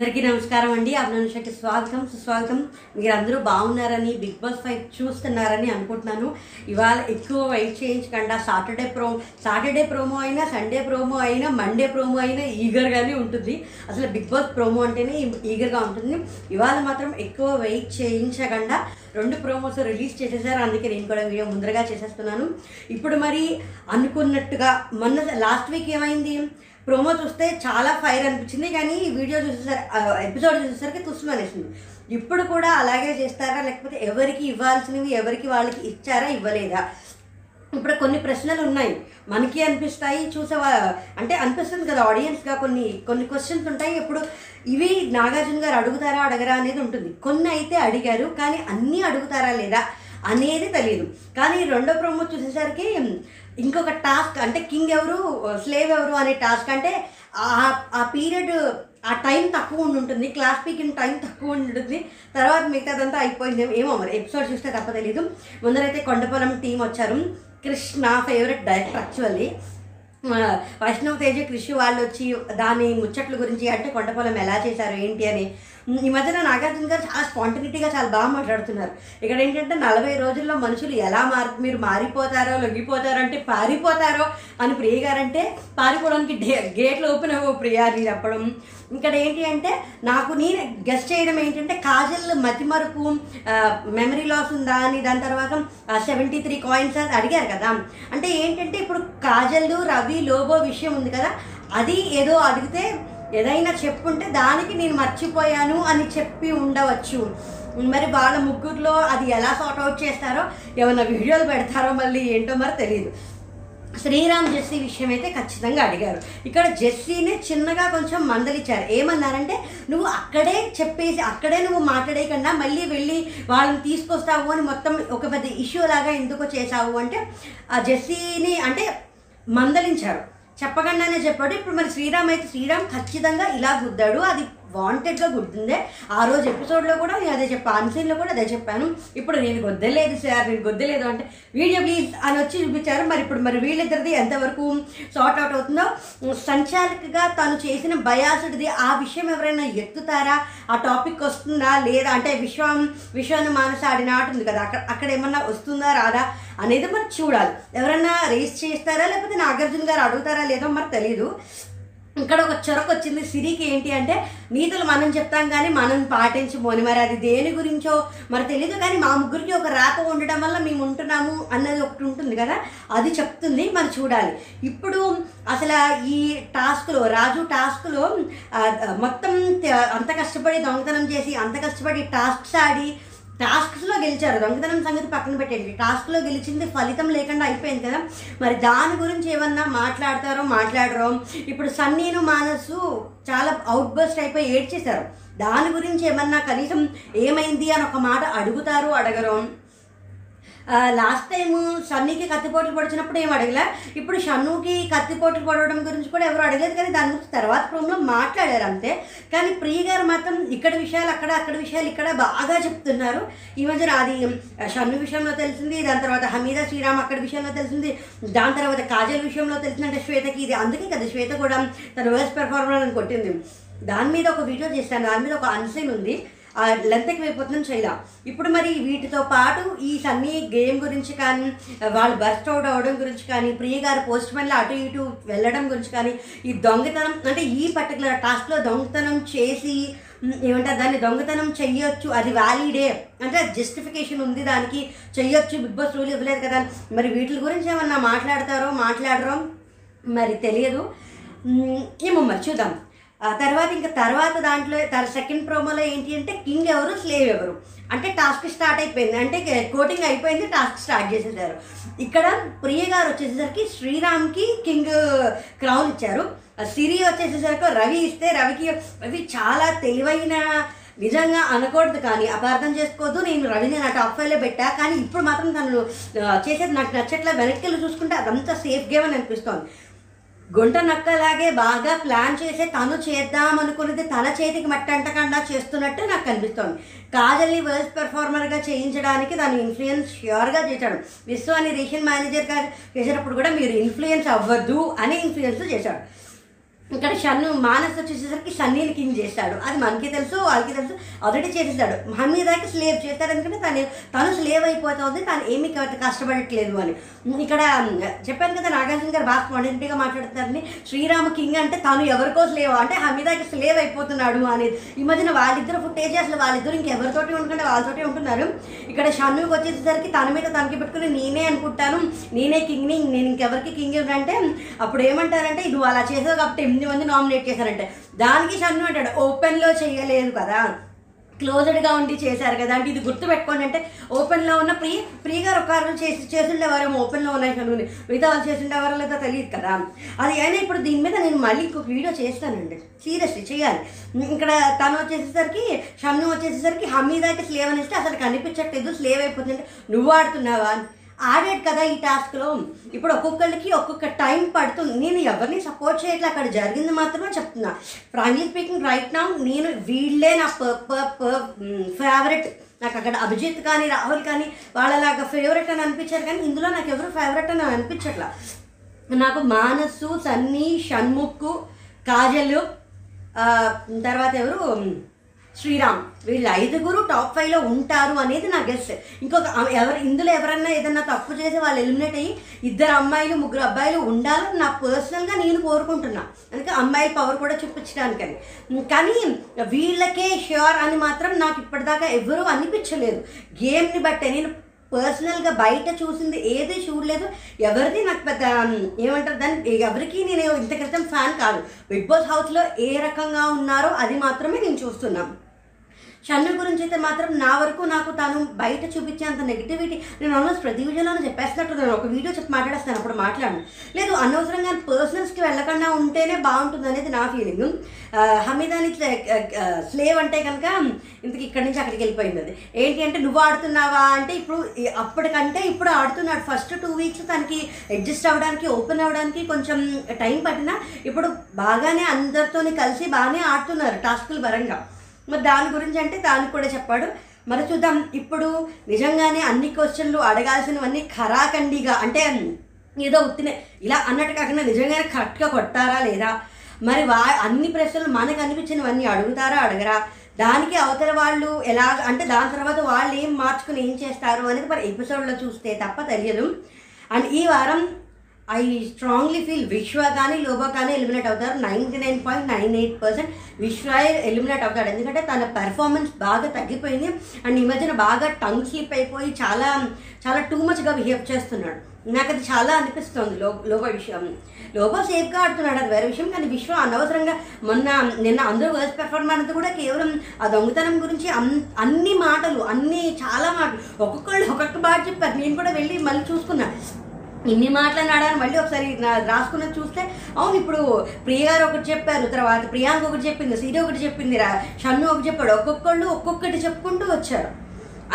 అందరికీ నమస్కారం అండి. అభినందన శెట్టి స్వాగతం. సుస్వాగతం. మీరు అందరూ బాగున్నారని బిగ్ బాస్ ఫైవ్ చూస్తున్నారని అనుకుంటున్నాను. ఇవాళ ఎక్కువ వెయిట్ చేయించకుండా. సాటర్డే ప్రో సాటర్డే ప్రోమో అయినా సండే ప్రోమో అయినా మండే ప్రోమో అయినా ఈగర్గానే ఉంటుంది. అసలు బిగ్ బాస్ ప్రోమో అంటేనే ఈగర్గా ఉంటుంది. ఇవాళ మాత్రం ఎక్కువ వెయిట్ చేయించకుండా. రెండు ప్రోమోస్ రిలీజ్ చేసేసారు. అందుకే నేను కూడా వీడియో ముందరగా చేసేస్తున్నాను. ఇప్పుడు మరి అనుకున్నట్టుగా మొన్న లాస్ట్ వీక్ ఏమైంది? ప్రోమో చూస్తే చాలా ఫైర్ అనిపించింది. కానీ ఈ వీడియో చూసేసరి ఎపిసోడ్ చూసేసరికి తుస్సు అనేసింది. ఇప్పుడు కూడా అలాగే చేస్తారా? లేకపోతే ఎవరికి ఇవ్వాల్సినవి ఎవరికి వాళ్ళకి ఇచ్చారా ఇవ్వలేదా? ఇప్పుడు కొన్ని ప్రశ్నలు ఉన్నాయి. మనకి అనిపిస్తాయి చూసేవా అంటే అనిపిస్తుంది కదా ఆడియన్స్గా కొన్ని కొన్ని క్వశ్చన్స్ ఉంటాయి. ఇప్పుడు ఇవి నాగార్జున గారు అడుగుతారా అడగరా అనేది ఉంటుంది. కొన్ని అయితే అడిగారు కానీ అన్నీ అడుగుతారా లేదా అనేది తెలియదు కానీ రెండో ప్రోమో చూసేసరికి ఇంకొక టాస్క్ అంటే కింగ్ ఎవరు స్లేవ్ ఎవరు అనే టాస్క్ అంటే ఆ- ఆ పీరియడ్ ఆ టైం తక్కువ ఉండి ఉంటుంది క్లాస్ పీకిన టైం తక్కువ ఉండి ఉంటుంది. తర్వాత మిగతాదంతా అయిపోయింది. ఏమో మరి ఎపిసోడ్ చూస్తే తప్ప తెలీదు. ముందరైతే కొండపొలం టీం వచ్చారు. క్రిష్ నా favourite director actually Vaishnav Tej కృషి వాళ్ళు వచ్చి దాని ముచ్చట్ల గురించి అంటే కొండపొలం ఎలా చేశారు ఏంటి అని ఈ మధ్యన నాగార్జున గారు చాలా స్పాంటినిటీగా చాలా బాగా మాట్లాడుతున్నారు. ఇక్కడ ఏంటంటే నలభై రోజుల్లో మనుషులు ఎలా మారి మీరు మారిపోతారో లొంగిపోతారో అంటే పారిపోతారో అని ప్రియ గారంటే పారిపోవడానికి డే గేట్లు ఓపెన్ అవ్వవు ప్రియా అని చెప్పడం. ఇక్కడ ఏంటి అంటే నాకు నేను గెస్ట్ చేయడం ఏంటంటే కాజల్ మతిమరుపు మెమరీ లాస్ ఉందా అని దాని తర్వాత సెవెంటీ త్రీ కాయిన్స్ అని అడిగారు కదా. అంటే ఏంటంటే ఇప్పుడు కాజల్ రవి లోబో విషయం ఉంది కదా. అది ఏదో అడిగితే ఏదైనా చెప్పుంటే దానికి నేను మర్చిపోయాను అని చెప్పి ఉండవచ్చు. మరి వాళ్ళ ముగ్గురులో అది ఎలా సార్ట్ అవుట్ చేస్తారో ఏమైనా వీడియోలు పెడతారో మళ్ళీ ఏంటో మరి తెలియదు శ్రీరామ్ జెస్సీ విషయం అయితే ఖచ్చితంగా అడిగారు. ఇక్కడ జెస్సీనే చిన్నగా కొంచెం మందలిచ్చారు. ఏమన్నారంటే నువ్వు అక్కడే చెప్పేసి అక్కడే నువ్వు మాట్లాడేయకుండా మళ్ళీ వెళ్ళి వాళ్ళని తీసుకొస్తావు అని మొత్తం ఒక పెద్ద ఇష్యూ లాగా ఎందుకు చేశావు అంటే ఆ జెస్సీని అంటే మందలించారు. చెప్పకుండానే చెప్పాడు. ఇప్పుడు మరి శ్రీరామ్ అయితే శ్రీరామ్ ఖచ్చితంగా ఇలా గుద్దాడు. అది వాంటెడ్గా గుర్తుందే. ఆ రోజు ఎపిసోడ్లో కూడా నేను అదే చెప్పాను అన్సీన్లో కూడా అదే చెప్పాను. ఇప్పుడు నేను గొద్దలేదు సార్ నేను గొద్దలేదు అంటే వీడియో ప్లీజ్ అని వచ్చి చూపించారు. మరి ఇప్పుడు మరి వీళ్ళిద్దరిది ఎంతవరకు సార్ట్ అవుట్ అవుతుందో సంచాలకగా తను చేసిన బయాసుడిది ఆ విషయం ఎవరైనా ఎత్తుతారా? ఆ టాపిక్ వస్తుందా లేదా? అంటే విశ్వం విశ్వాన్ని మానస ఆడిన ఆట ఉంది కదా అక్కడ అక్కడ ఏమన్నా వస్తుందా రాదా అనేది మనం చూడాలి. ఎవరైనా రేస్ చేస్తారా? లేకపోతే నాగార్జున గారు అడుగుతారా లేదో మరి తెలియదు ఇక్కడ ఒక చొరక వచ్చింది. సిరికి ఏంటి అంటే నీతులు మనం చెప్తాం కానీ మనం పాటించబోని మరి అది దేని గురించో మరి తెలియదు కానీ మా ముగ్గురికి ఒక రాత ఉండడం వల్ల మేము ఉంటున్నాము అన్నది ఒకటి ఉంటుంది కదా. అది చెప్తుంది. మరి చూడాలి. ఇప్పుడు అసలు ఈ టాస్క్లో రాజు టాస్క్లో మొత్తం అంత కష్టపడి దొంగతనం చేసి అంత కష్టపడి టాస్క్స్ ఆడి టాస్క్స్లో గెలిచారు. దొంగతనం సంగతి పక్కన పెట్టండి టాస్క్లో గెలిచింది ఫలితం లేకుండా అయిపోయింది కదా? మరి దాని గురించి ఏమన్నా మాట్లాడతారో మాట్లాడరో? ఇప్పుడు సన్నీను మానసు చాలా అవుట్ బస్ట్ అయిపోయి ఏడ్చేశారు. దాని గురించి ఏమన్నా కనీసం ఏమైంది అని ఒక మాట అడుగుతారు అడగరు? లాస్ట్ టైం షన్నుకి కత్తిపోట్లు పొడిచినప్పుడు ఏం అడగలే? ఇప్పుడు షన్నుకి కత్తిపోట్లు పొడవడం గురించి కూడా ఎవరు అడగలేదు కానీ దాని గురించి తర్వాత ప్రోమ్లో మాట్లాడారు అంతే. కానీ ప్రియ గారు మాత్రం ఇక్కడ విషయాలు అక్కడ అక్కడ విషయాలు ఇక్కడ బాగా చెప్తున్నారు. ఈ మధ్యన అది షన్ను విషయంలో తెలిసింది దాని తర్వాత హమీదా శ్రీరామ్ అక్కడ విషయంలో తెలిసింది దాని తర్వాత కాజల్ విషయంలో తెలిసిందంటే శ్వేతకి ఇది. అందుకే కదా శ్వేత కూడా తన వర్స్ పెర్ఫార్మర్ అని కొట్టింది. దాని మీద ఒక వీడియో చేశాను దాని మీద ఒక అన్సైన్ ఉంది. లెంత్ ఎక్కువైపోతుందని చేయలా ఇప్పుడు మరి వీటితో పాటు ఈ సన్నీ గేమ్ గురించి కానీ వాళ్ళు బర్స్ట్ అవుట్ అవ్వడం గురించి కానీ ప్రియ గారు పోస్ట్ మళ్ళీ అటు ఇటు వెళ్ళడం గురించి కానీ ఈ దొంగతనం అంటే ఈ పర్టికులర్ టాస్క్లో దొంగతనం చేసి ఏమంటారు దాన్ని దొంగతనం చెయ్యొచ్చు అది వ్యాలిడే అంటే జస్టిఫికేషన్ ఉంది దానికి చెయ్యొచ్చు బిగ్ బాస్ రూల్ ఇవ్వలేదు కదా. మరి వీటి గురించి ఏమన్నా మాట్లాడతారో మాట్లాడరో మరి తెలియదు. ఏమో మరి చూద్దాం. తర్వాత ఇంకా తర్వాత దాంట్లో సెకండ్ ప్రోమోలో ఏంటి అంటే కింగ్ ఎవరు స్లేవ్ ఎవరు. అంటే టాస్క్ స్టార్ట్ అయిపోయింది. అంటే కోటింగ్ అయిపోయింది టాస్క్ స్టార్ట్ చేసేసారు. ఇక్కడ ప్రియ గారు వచ్చేసరికి శ్రీరామ్కి కింగ్ క్రౌన్ ఇచ్చారు. సిరి వచ్చేసేసరికి రవి ఇస్తే రవికి రవి చాలా తెలివైన నిజంగా అనకూడదు కానీ అపార్థం చేసుకోవద్దు నేను రవిని నా టాప్ ఫైవ్లో పెట్టా. కానీ ఇప్పుడు మాత్రం తను చేసేది నాకు నచ్చట్లా వెనక్కి వెళ్ళి చూసుకుంటే అదంతా సేఫ్ గేమ్ అని అనిపిస్తోంది. గుంట నక్కలాగే బాగా ప్లాన్ చేసి తను చేద్దాం అనుకున్నది తన చేతికి మట్టంటకుండా చేస్తున్నట్టు నాకు కనిపిస్తోంది. కాజల్ని వర్స్ పెర్ఫార్మర్గా చేయించడానికి దాని ఇన్ఫ్లుయెన్స్ ష్యూర్గా చేశాడు. విశ్వాన్ని అని మేనేజర్గా చేసేటప్పుడు కూడా మీరు ఇన్ఫ్లుయెన్స్ అవ్వద్దు అని ఇన్ఫ్లుయెన్స్ చేశాడు. ఇక్కడ షన్ను మానస్ వచ్చేసరికి సన్నీని కింగ్ చేస్తాడు. అది మనకి తెలుసు వాళ్ళకి తెలుసు ఆల్రెడీ చేసేసాడు హమీదాకి స్లేవ్ చేస్తాడు ఎందుకంటే తను తను స్లేవ్ అయిపోతుంది తను ఏమీ కష్టపడట్లేదు అని. ఇక్కడ చెప్పాను కదా నాగార్జున గారు బాగా స్పాండెంట్గా మాట్లాడుతారని శ్రీరామ కింగ్ అంటే తను ఎవరికో స్లేవ్ అంటే హమీదాకి స్లేవ్ అయిపోతున్నాడు అనేది ఈ మధ్యన వాళ్ళిద్దరు ఫుటేజ్ అసలు వాళ్ళిద్దరు ఇంకెవరితోటి ఉండకుండా వాళ్ళతోటి ఉంటున్నారు. ఇక్కడ షన్నుకి వచ్చేసరికి తన మీద తనకి పెట్టుకుని నేనే అనుకుంటాను. నేనే కింగ్ని నేను ఇంకెవరికి కింగ్ అంటే అప్పుడు ఏమంటారంటే ఇది అలా చేసావు కాబట్టి ఎనిమిది మంది నామినేట్ చేశారంటే దానికి షన్ను అంటాడు ఓపెన్లో చేయలేదు కదా. క్లోజ్డ్గా ఉండి చేశారు కదా. అంటే ఇది గుర్తుపెట్టుకోండి అంటే ఓపెన్లో ఉన్న ప్రీ ప్రియ గారు ఒక చేసి చేసిండేవారేమో ఓపెన్లో ఉన్నాయి కనుక మిగతా వాళ్ళు చేసిండేవారో లేదో తెలియదు కదా. అది అయినా ఇప్పుడు దీని మీద నేను మళ్ళీ ఇంకొక వీడియో చేస్తానండి. సీరియస్లీ చేయాలి. ఇక్కడ తను వచ్చేసేసరికి షన్ను వచ్చేసేసరికి హమీదాకి స్లేవ్ అనేస్తే అసలు కనిపించట్లేదు స్లేవ్ అయిపోతుందంటే నువ్వు ఆడుతున్నావా? ఆడాడు కదా ఈ టాస్క్లో ఇప్పుడు ఒక్కొక్కరికి ఒక్కొక్క టైం పడుతుంది. నేను ఎవరిని సపోర్ట్ చేయట్లే? అక్కడ జరిగింది మాత్రమే చెప్తున్నా. ఫ్రాంక్లీ స్పీకింగ్ రైట్ నా నేను వీళ్ళే నా ఫేవరెట్ నాకు అక్కడ అభిజిత్ కానీ రాహుల్ కానీ వాళ్ళలాగా ఫేవరెట్ అని అనిపించారు కానీ ఇందులో నాకు ఎవరు ఫేవరెట్ అని అనిపించట్లా. నాకు మానసు సన్నీ షణ్ముక్కు కాజల్ తర్వాత ఎవరు? శ్రీరామ్ వీళ్ళు ఐదుగురు టాప్ ఫైవ్లో ఉంటారు అనేది నా గెస్ట్ ఇంకొక ఎవరు ఇందులో ఎవరన్నా ఏదన్నా తప్పు చేసి వాళ్ళు ఎలిమినేట్ అయ్యి ఇద్దరు అమ్మాయిలు ముగ్గురు అబ్బాయిలు ఉండాలని నా పర్సనల్గా నేను కోరుకుంటున్నా. అందుకే అమ్మాయిల పవర్ కూడా చూపించడానికని. కానీ వీళ్ళకే ష్యూర్ అని మాత్రం నాకు ఇప్పటిదాకా ఎవరూ అనిపించలేదు. గేమ్ని బట్టే నేను పర్సనల్గా బయట చూసింది ఏది చూడలేదు. ఎవరిది నాకు పెద్ద ఏమంటారు దాన్ని? ఎవరికి నేను ఇంత క్రితం ఫ్యాన్ కాదు. బిగ్ బాస్ హౌస్లో ఏ రకంగా ఉన్నారో అది మాత్రమే నేను చూస్తున్నాను. షన్ను గురించి అయితే మాత్రం నా వరకు నాకు తాను బయట చూపించేంత నెగిటివిటీ నేను ఆల్మోస్ట్ ప్రతి వీడియోలోనే చెప్పేస్తున్నట్టు నేను ఒక వీడియో చెప్పి మాట్లాడేస్తాను అప్పుడు మాట్లాడను. లేదు అనవసరంగా పర్సనల్స్కి వెళ్ళకుండా ఉంటేనే బాగుంటుంది అనేది నా ఫీలింగ్ హమీదాని స్లేవ్ అంటే కనుక ఇంతకి ఇక్కడి నుంచి అక్కడికి వెళ్ళిపోయింది అది. ఏంటి అంటే నువ్వు ఆడుతున్నావా? అంటే ఇప్పుడు అప్పటికంటే ఇప్పుడు ఆడుతున్నాడు. ఫస్ట్ టూ వీక్స్ తనకి అడ్జస్ట్ అవ్వడానికి ఓపెన్ అవ్వడానికి కొంచెం టైం పట్టినా ఇప్పుడు బాగానే అందరితోని కలిసి బాగానే ఆడుతున్నారు టాస్కుల పరంగా. మరి దాని గురించి అంటే దానికి కూడా చెప్పాడు. మరి చూద్దాం. ఇప్పుడు నిజంగానే అన్ని క్వశ్చన్లు అడగాల్సినవన్నీ ఖరాఖండిగా అంటే ఏదో ఉత్తినే ఇలా అన్నట్టు కాకుండా నిజంగానే కరెక్ట్గా కొట్టారా లేదా? మరి వా అన్ని ప్రశ్నలు మనకు అనిపించినవన్నీ అడుగుతారా అడగరా? దానికి అవతల వాళ్ళు ఎలా అంటే దాని తర్వాత వాళ్ళు ఏం మార్చుకుని ఏం చేస్తారు అనేది మరి ఎపిసోడ్లో చూస్తే తప్ప తెలియదు. అండ్ ఈ వారం ఐ స్ట్రాంగ్లీ ఫీల్ విశ్వ కానీ లోబో కానీ ఎలిమినేట్ అవుతారు. Ninety nine point nine eight percent Vishwa eliminate అవుతాడు. ఎందుకంటే తన పెర్ఫార్మెన్స్ బాగా తగ్గిపోయింది. అండ్ ఈ మధ్యన బాగా టంగ్ స్లిప్ అయిపోయి చాలా చాలా టూ మచ్గా బిహేవ్ చేస్తున్నాడు. నాకు అది చాలా అనిపిస్తుంది లో లోబో విషయం. లోబో సేఫ్గా ఆడుతున్నాడు. అది వేరే విషయం. కానీ విశ్వ అనవసరంగా మొన్న నిన్న అందరూ వర్స్ట్ పెర్ఫార్మెన్స్ కూడా కేవలం ఆ దొంగతనం గురించి అన్- అన్ని మాటలు అన్ని చాలా మాటలు. ఒక్కొక్కళ్ళు ఒక్కొక్క మాట చెప్పారు. నేను కూడా వెళ్ళి మళ్ళీ చూసుకున్నాను ఇన్ని మాట్లాడినాడని మళ్ళీ ఒకసారి రాసుకున్నది చూస్తే అవును ఇప్పుడు ప్రియ గారు ఒకటి చెప్పారు తర్వాత ప్రియాంక ఒకటి చెప్పింది సీత ఒకటి చెప్పింది రా షన్ను ఒకటి చెప్పాడు ఒక్కొక్కళ్ళు ఒక్కొక్కటి చెప్పుకుంటూ వచ్చారు.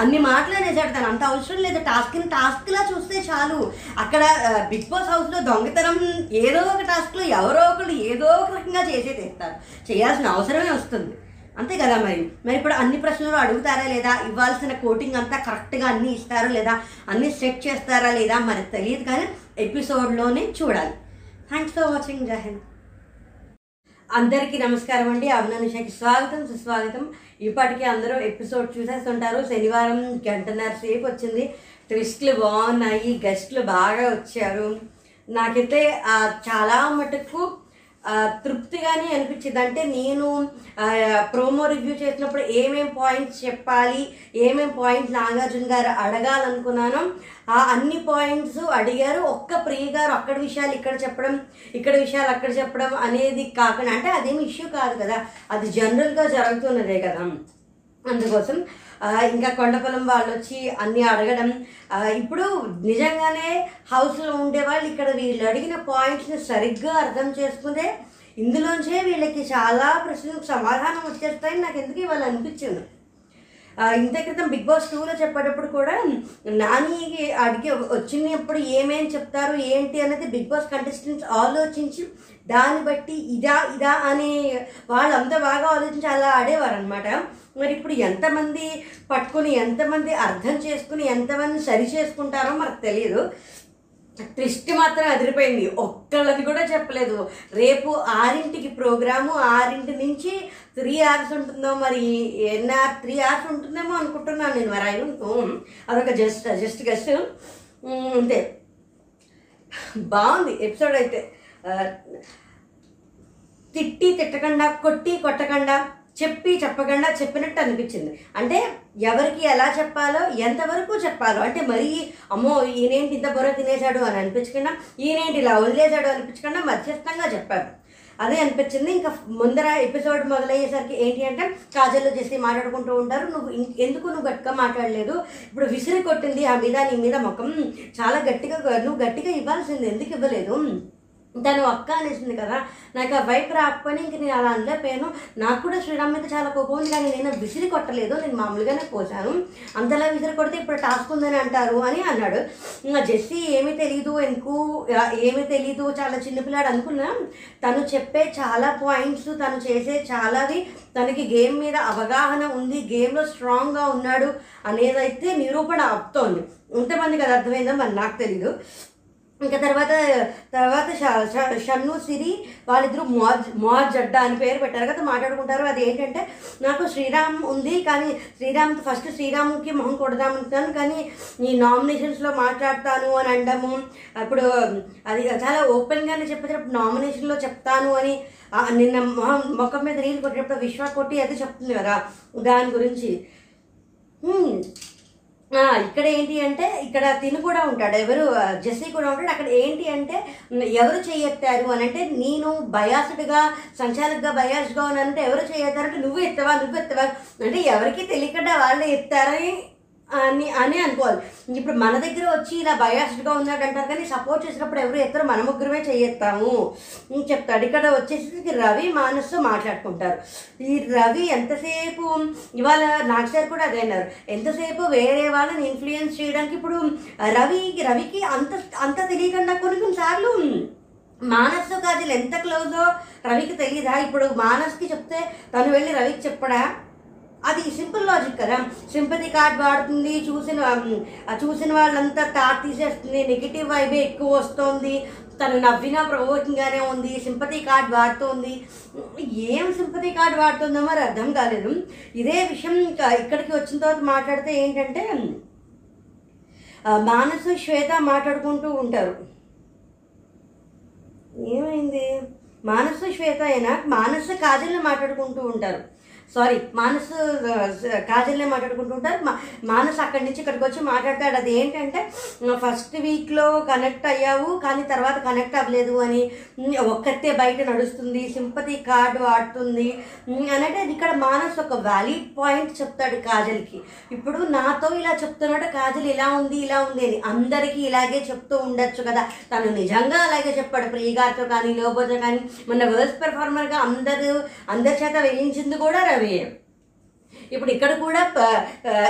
అన్ని మాట్లాడేసాడు తను అంత అవసరం లేదు టాస్క్ని టాస్క్లా చూస్తే చాలు. అక్కడ బిగ్ బాస్ హౌస్లో దొంగతనం ఏదో ఒక టాస్క్లో ఎవరో ఒకళ్ళు ఏదో ఒక రకంగా చేసే తెస్తారు. చేయాల్సిన అవసరమే వస్తుంది. అంతే కదా మరి? మరి ఇప్పుడు అన్ని ప్రశ్నలు అడుగుతారా లేదా? ఇవ్వాల్సిన కోటింగ్ అంతా కరెక్ట్గా అన్ని ఇస్తారా లేదా? అన్ని సెట్ చేస్తారా లేదా? మరి తెలియదు కానీ ఎపిసోడ్లోనే చూడాలి. థ్యాంక్స్ ఫర్ వాచింగ్ జహన్ అందరికీ నమస్కారం అండి. అభినందనకి స్వాగతం సుస్వాగతం. ఇప్పటికీ అందరూ ఎపిసోడ్ చూసేస్తుంటారు. శనివారం గంటన్నర సేపు వచ్చింది. ట్విస్ట్లు బాగున్నాయి. గెస్ట్లు బాగా వచ్చారు. నాకైతే చాలా మటుకు తృప్తిగానే అనిపించింది. అంటే నేను ప్రోమో రివ్యూ చేసినప్పుడు ఏమేం పాయింట్స్ చెప్పాలి ఏమేం పాయింట్స్ నాగార్జున గారు అడగాలనుకున్నానో ఆ అన్ని పాయింట్స్ అడిగారు. ఒక్క ప్రియ గారు అక్కడ విషయాలు ఇక్కడ చెప్పడం ఇక్కడ విషయాలు అక్కడ చెప్పడం అనేది కాకుండా అంటే అదేమి ఇష్యూ కాదు కదా. అది జనరల్గా జరుగుతున్నదే కదా. అందుకోసం ఇంకా కొండపొలం వాళ్ళు వచ్చి అన్నీ అడగడం. ఇప్పుడు నిజంగానే హౌస్లో ఉండే వాళ్ళు ఇక్కడ వీళ్ళు అడిగిన పాయింట్స్ని సరిగ్గా అర్థం చేసుకుంటే ఇందులోంచే వీళ్ళకి చాలా ప్రశ్నలకు సమాధానం వచ్చేస్తాయని నాకు ఎందుకు ఇవాళ అనిపించింది. ఇంత క్రితం బిగ్ బాస్ టూలో చెప్పేటప్పుడు కూడా నాని అడిగి వచ్చినప్పుడు ఏమేం చెప్తారు ఏంటి అనేది బిగ్ బాస్ కంటెస్టెంట్స్ ఆలోచించి దాన్ని బట్టి ఇదా ఇదా అని వాళ్ళు అంత బాగా ఆలోచించి అలా ఆడేవారు అనమాట మరి ఇప్పుడు ఎంతమంది పట్టుకుని ఎంతమంది అర్థం చేసుకుని ఎంతమంది సరి చేసుకుంటారో మనకు తెలియదు. ట్విస్ట్ మాత్రం అదిరిపోయింది. ఒక్కళ్ళది కూడా చెప్పలేదు. రేపు ఆరింటికి ప్రోగ్రాము ఆరింటి నుంచి త్రీ అవర్స్ ఉంటుందో మరి ఎన్ఆర్ త్రీ అవర్స్ ఉంటుందేమో అనుకుంటున్నాను నేను మరి అయి అదొక జస్ట్ జస్ట్ గెస్ట్. అంతే. బాగుంది ఎపిసోడ్ అయితే. తిట్టి తిట్టకుండా కొట్టి కొట్టకుండా. చెప్పి చెప్పకుండా చెప్పినట్టు అనిపించింది. అంటే ఎవరికి ఎలా చెప్పాలో ఎంతవరకు చెప్పాలో అంటే మరీ అమ్మో ఈయనేంటి ఇంత బుర్ర తినేశాడు అని అనిపించకుండా ఈయనేంటి ఇలా వదిలేశాడు అనిపించకుండా మధ్యస్థంగా చెప్పారు. అదే అనిపించింది. ఇంకా ముందర ఎపిసోడ్ మొదలయ్యేసరికి ఏంటి అంటే కాజల్లో చేసి మాట్లాడుకుంటూ ఉంటారు. నువ్వు ఎందుకు నువ్వు గట్టిగా మాట్లాడలేదు? ఇప్పుడు విసిరి కొట్టింది ఆ మీద నీ మీద ముఖం చాలా గట్టిగా నువ్వు గట్టిగా ఇవ్వాల్సింది ఎందుకు ఇవ్వలేదు? తను అక్క అనేసింది కదా నాకు ఆ వైపు రాకపోయినా ఇంక నేను అలా అనలేకపోయాను నాకు కూడా శ్రీరామ్ మీద చాలా కోపం ఉంది కానీ నేను విసిరి కొట్టలేదు నేను మామూలుగానే కోసాను అంతలా విసిరి కొడితే ఇప్పుడు టాస్క్ ఉందని అంటారు అని అన్నాడు. ఇంకా జెస్సీ ఏమీ తెలీదు ఎందుకు ఏమీ తెలియదు చాలా చిన్నపిల్లాడు అనుకున్నా. తను చెప్పే చాలా పాయింట్స్ తను చేసే చాలావి తనకి గేమ్ మీద అవగాహన ఉంది గేమ్లో స్ట్రాంగ్గా ఉన్నాడు అనేదైతే నిరూపణ అవుతోంది ఇంతమందికి అది అర్థమైందో మరి నాకు తెలీదు. ఇంకా తర్వాత తర్వాత షన్ను సిరి వాళ్ళిద్దరూ మోజ్ మోజ్ జడ్డా అని పేరు పెట్టారు కదా మాట్లాడుకుంటారు. అది ఏంటంటే నాకు శ్రీరామ్ ఉంది కానీ శ్రీరామ్ ఫస్ట్ శ్రీరామ్కి మొహం కొడదామనుకున్నాను కానీ ఈ నామినేషన్స్లో మాట్లాడతాను అని అనడము అప్పుడు అది చాలా ఓపెన్గానే చెప్పేటప్పుడు నామినేషన్లో చెప్తాను అని నిన్న మొహం ముఖం మీద నీళ్ళు కొట్టేటప్పుడు విశ్వ కొట్టి అది చెప్తుంది కదా దాని గురించి. ఇక్కడ ఏంటి అంటే ఇక్కడ తిను కూడా ఉంటాడు. ఎవరు జెస్సీ కూడా ఉంటాడు. అక్కడ ఏంటి అంటే ఎవరు చేయెత్తారు అని అంటే నేను బయాస్డ్గా సంచాలకుగా బయాస్డ్గా ఉన్నానంటే ఎవరు చేయెత్తారంటే నువ్వు ఎత్తవా నువ్వు ఎత్తవా అంటే ఎవరికి తెలియకుండా వాళ్ళే ఎత్తారని అని అని అనుకోవాలి. ఇప్పుడు మన దగ్గర వచ్చి ఇలా బయాస్డ్గా ఉన్నాడు అంటారు కానీ సపోర్ట్ చేసినప్పుడు ఎవరు ఎత్తరు? మన ముగ్గురమే చేయెత్తాము చెప్తాడు. ఇక్కడ వచ్చేసి రవి మానసు మాట్లాడుకుంటారు. ఈ రవి ఎంతసేపు ఇవాళ నాకు సార్ కూడా అదే అన్నారు. ఎంతసేపు వేరే వాళ్ళని ఇన్ఫ్లుయెన్స్ చేయడానికి ఇప్పుడు రవి రవికి అంత అంత తెలియకుండా కొన్ని కొన్నిసార్లు మానసు కాజల్ ఎంత క్లోజో రవికి తెలియదా ఇప్పుడు మానస్కి చెప్తే తను వెళ్ళి రవికి చెప్పడా? అది సింపుల్ లాజిక్ కదా. సింపతి కార్డ్ వాడుతుంది చూసిన చూసిన వాళ్ళంతా తాట్ తీసేస్తుంది నెగిటివ్ వైబే ఎక్కువ వస్తుంది. తను నవ్వినా ప్రవోకింగ్గానే ఉంది సింపతి కార్డ్ వాడుతోంది. ఏం సింపతి కార్డ్ వాడుతుందో మరి అర్థం కాలేదు. ఇదే విషయం ఇక్కడికి వచ్చిన తర్వాత మాట్లాడితే ఏంటంటే మానసు శ్వేత మాట్లాడుకుంటూ ఉంటారు. ఏమైంది? మానసు శ్వేత అయినా మానసు కాజల్ని మాట్లాడుకుంటూ ఉంటారు. సారీ మానసు కాజల్నే మాట్లాడుకుంటూ ఉంటారు మా మానస్ అక్కడి నుంచి ఇక్కడికి వచ్చి మాట్లాడతాడు. అది ఏంటంటే ఫస్ట్ వీక్లో కనెక్ట్ అయ్యావు కానీ తర్వాత కనెక్ట్ అవ్వలేదు అని ఒక్కతే బయట నడుస్తుంది సింపతి కార్డ్ వాడుతుంది అనంటే అది ఇక్కడ మానస్ ఒక వ్యాలిడ్ పాయింట్ చెప్తాడు కాజల్కి. ఇప్పుడు నాతో ఇలా చెప్తున్నాడు కాజల్ ఇలా ఉంది ఇలా ఉంది అని అందరికీ ఇలాగే చెప్తూ ఉండొచ్చు కదా. తను నిజంగా అలాగే చెప్పాడు. ప్రియగారితో కానీ లోబోతో కానీ. మొన్న వర్స్ పెర్ఫార్మర్గా అందరూ అందరి చేత వేయించింది కూడా అవి ఇప్పుడు ఇక్కడ కూడా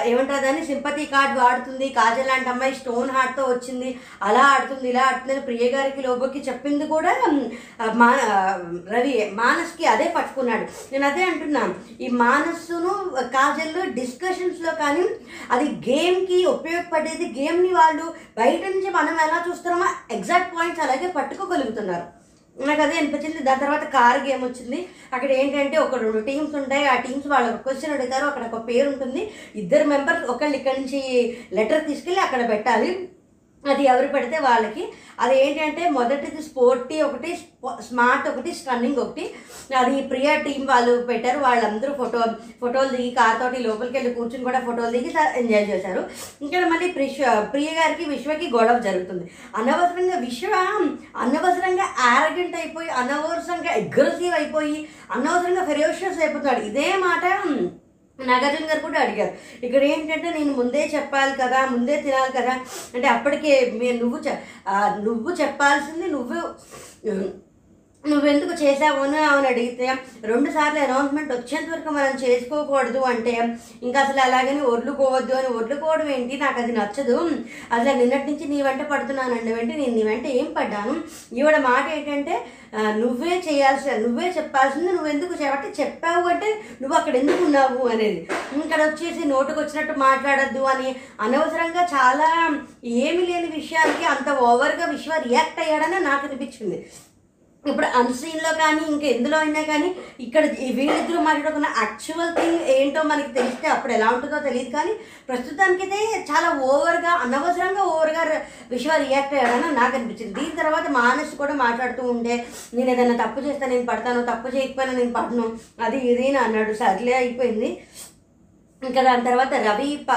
ఏమంటారు దాన్ని? సింపతి కార్డ్ వాడుతుంది. కాజల్ లాంటి అమ్మాయి స్టోన్ హార్ట్తో వచ్చింది. అలా ఆడుతుంది ఇలా ఆడుతుందని ప్రియ గారికి లోబోకి చెప్పింది కూడా మా రవి మానస్కి అదే పట్టుకున్నాడు. నేను అదే అంటున్నాను ఈ మానస్సును కాజల్ డిస్కషన్స్లో కానీ అది గేమ్కి ఉపయోగపడేది గేమ్ని వాళ్ళు బయట నుంచి మనం ఎలా చూస్తున్నామో ఎగ్జాక్ట్ పాయింట్స్ అలాగే పట్టుకోగలుగుతున్నారు. నాకు అదే అనిపించింది. దాని తర్వాత కార్ గేమ్ వచ్చింది. అక్కడ ఏంటంటే ఒక రెండు టీమ్స్ ఉంటాయి. ఆ టీమ్స్ వాళ్ళు ఒక క్వశ్చన్ అడుగుతారు. అక్కడ ఒక పేరు ఉంటుంది. ఇద్దరు మెంబర్స్ ఒకళ్ళు ఇక్కడి నుంచి లెటర్ తీసుకెళ్ళి అక్కడ పెట్టాలి. అది ఎవరు పెడితే వాళ్ళకి. అది ఏంటంటే మొదటిది స్పోర్టీ ఒకటి స్మార్ట్ ఒకటి స్టన్నింగ్ ఒకటి. అది ప్రియా టీం వాళ్ళు పెట్టారు. వాళ్ళందరూ ఫోటో ఫోటోలు దిగి కార్ తోటి లోపలికి వెళ్ళి కూర్చుని కూడా ఫోటోలు దిగి ఎంజాయ్ చేశారు. ఇంకా మళ్ళీ ప్రిష్ ప్రియ గారికి విశ్వకి గొడవ జరుగుతుంది. అనవసరంగా విశ్వ అనవసరంగా యారగెంట్ అయిపోయి అనవసరంగా అగ్రెసివ్ అయిపోయి అనవసరంగా ఫెరోషియస్ అయిపోతాడు ఇదే మాట నాగార్జున గారు కూడా అడిగారు. ఇక్కడ ఏంటంటే నేను ముందే చెప్పాలి కదా ముందే తినాలి కదా. అంటే అప్పటికే నువ్వు నువ్వు చెప్పాల్సింది నువ్వు నువ్వెందుకు చేసావు అని ఆమెను అడిగితే రెండు సార్లు అనౌన్స్మెంట్ వచ్చేంత వరకు మనం చేసుకోకూడదు అంటే ఇంకా అసలు అలాగని వడ్లుకోవద్దు అని వడ్లుకోవడం ఏంటి? నాకు అది నచ్చదు. అసలు నిన్నటి నుంచి నీ వెంట పడుతున్నానండి వెంట నేను నీ వెంట ఏం పడ్డాను? ఈవిడ మాట ఏంటంటే నువ్వే చేయాల్సి నువ్వే చెప్పాల్సింది నువ్వు ఎందుకు చెప్పావు అంటే నువ్వు అక్కడ ఎందుకు ఉన్నావు అనేది. ఇక్కడ వచ్చేసి నోటుకు వచ్చినట్టు మాట్లాడద్దు అని అనవసరంగా చాలా ఏమీ లేని విషయానికి అంత ఓవర్గా విశ్వ రియాక్ట్ అయ్యాడని నాకు అనిపించింది. ఇప్పుడు అన్సీన్లో కానీ ఇంకా ఎందులో అయినా కానీ ఇక్కడ ఈ వీళ్ళిద్దరూ మాట్లాడుకున్న యాక్చువల్ థింగ్ ఏంటో మనకి తెలిస్తే అప్పుడు ఎలా ఉంటుందో తెలియదు కానీ ప్రస్తుతానికైతే చాలా ఓవర్గా అనవసరంగా ఓవర్గా విశ్వ రియాక్ట్ అయ్యాడని నాకు అనిపించింది. దీని తర్వాత మానసి కూడా మాట్లాడుతూ ఉండే నేను ఏదైనా తప్పు చేస్తే నేను పడతాను తప్పు చేయకపోయినా నేను పడను అది ఇది అని అన్నాడు. సర్లే అయిపోయింది. ఇంకా దాని తర్వాత రవి ప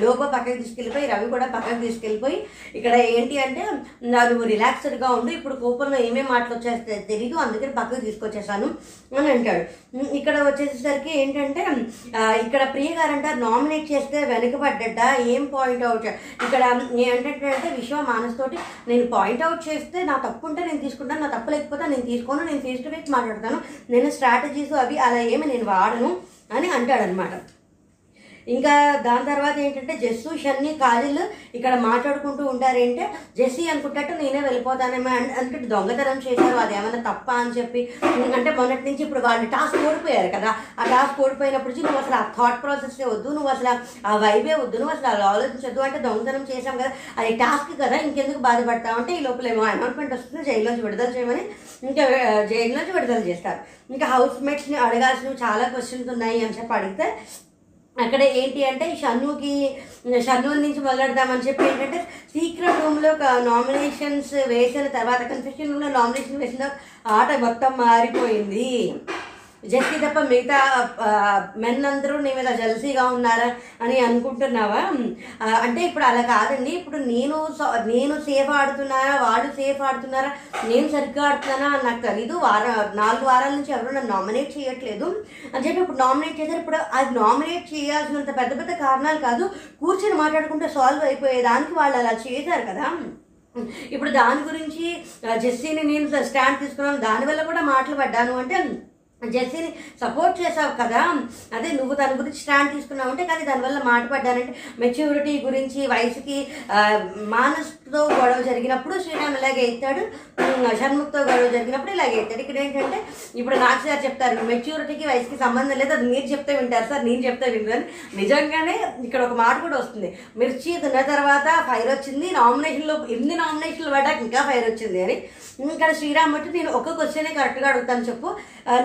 లోగో పక్కకి తీసుకెళ్ళిపోయి రవి కూడా పక్కకి తీసుకెళ్ళిపోయి ఇక్కడ ఏంటి అంటే నువ్వు రిలాక్స్డ్గా ఉండు ఇప్పుడు కోపంలో ఏమేమి మాటలు వచ్చేస్తే తెలీదు అందుకని పక్కకి తీసుకొచ్చేసాను అని అంటాడు. ఇక్కడ వచ్చేసరికి ఏంటంటే ఇక్కడ ప్రియ గారంట నామినేట్ చేస్తే వెనుకబడ్డట ఏం పాయింట్ అవుట్ ఇక్కడ ఏంటంటే విశ్వ మానస్ తోటి నేను పాయింట్ అవుట్ చేస్తే నా తప్పు ఉంటే నేను తీసుకుంటాను నా తప్పు లేకపోతే నేను తీసుకోను నేను ఫేస్ టు ఫేస్ మాట్లాడతాను నేను స్ట్రాటజీస్ అవి అలా ఏమి నేను వాడను అని అంటాడనమాట ఇంకా దాని తర్వాత ఏంటంటే జస్సు షన్ని కాజల్ ఇక్కడ మాట్లాడుకుంటూ ఉంటారేంటే జెస్సీ అనుకుంటట్టు నేనే వెళ్ళిపోతానేమో అన్- దొంగతనం చేశారు అది ఏమైనా తప్ప అని చెప్పి. అంటే మొన్నటి నుంచి ఇప్పుడు వాళ్ళు టాస్క్ ఓడిపోయారు కదా. ఆ టాస్క్ ఓడిపోయినప్పుడు నువ్వు అసలు ఆ థాట్ ప్రాసెస్ వద్దు నువ్వు అసలు ఆ వైబే వద్దు నువ్వు అసలు అలా ఆలోచించద్దు అంటే దొంగతనం చేశాం కదా. అది టాస్క్ కదా ఇంకెందుకు బాధపడతావు అంటే ఈ లోపల ఏమో అనౌన్స్మెంట్ వస్తుంది జైల్లోంచి విడుదల చేయమని ఇంకా జైల్లోంచి విడుదల చేస్తారు. ఇంకా హౌస్ మేట్స్ని అడగాల్సినవి చాలా క్వశ్చన్స్ ఉన్నాయి అని చెప్పి అడిగితే అక్కడ ఏంటి అంటే షన్నుకి షన్నుల నుంచి మొదలెడదామని చెప్పి ఏంటంటే సీక్రెట్ రూమ్లో నామినేషన్స్ వేసిన తర్వాత కన్ఫెషన్ రూమ్లో నామినేషన్ వేసిన ఆట మొత్తం మారిపోయింది. జస్కి తప్ప మిగతా మెన్ అందరూ నీ మీద జల్సీగా ఉన్నారా అని అనుకుంటున్నావా? అంటే ఇప్పుడు అలా కాదండి. ఇప్పుడు నేను స- నేను సేఫ్ ఆడుతున్నారా వాడు సేఫ్ ఆడుతున్నారా? నేను సరిగ్గా ఆడుతున్నానా? అని నాకు తెలీదు. వార నాలుగు వారాల నుంచి ఎవరు నన్ను నామినేట్ చేయట్లేదు. అని చెప్పి ఇప్పుడు నామినేట్ చేశారు. ఇప్పుడు అది నామినేట్ చేయాల్సినంత పెద్ద పెద్ద కారణాలు కాదు. కూర్చొని మాట్లాడుకుంటే సాల్వ్ అయిపోయేదానికి వాళ్ళు అలా చేశారు కదా. ఇప్పుడు దాని గురించి జెస్సీని నేను స్టాండ్ తీసుకున్నాను. దానివల్ల కూడా మాటలు పడ్డాను అంటే జెస్సీని సపోర్ట్ చేసావు కదా. అదే నువ్వు దాని గురించి స్టాండ్ తీసుకున్నావు అంటే కానీ దానివల్ల మాట పడ్డానంటే మెచ్యూరిటీ గురించి వయసుకి మానస్ మానస్తో గొడవ జరిగినప్పుడు శ్రీరామ్ ఇలాగే ఎత్తాడు. ఉమ్, షణ్ముఖ్తో గొడవ జరిగినప్పుడు ఇలాగే ఎత్తాడు. ఇక్కడ ఏంటంటే ఇప్పుడు నాకు సార్ చెప్తారు మెచ్యూరిటీకి వయసుకి సంబంధం లేదు. అది మీరు చెప్తే వింటారు సార్ నేను చెప్తే వింటారు నిజంగానే ఇక్కడ ఒక మాట కూడా వస్తుంది. మిర్చి తిన్న తర్వాత ఫైర్ వచ్చింది. నామినేషన్లో ఎన్ని నామినేషన్లు పడ్డాక ఇంకా ఫైర్ వచ్చింది అని. ఇక్కడ శ్రీరామ్ వచ్చి నేను ఒక క్వశ్చనే కరెక్ట్గా అడుగుతాను చెప్పు.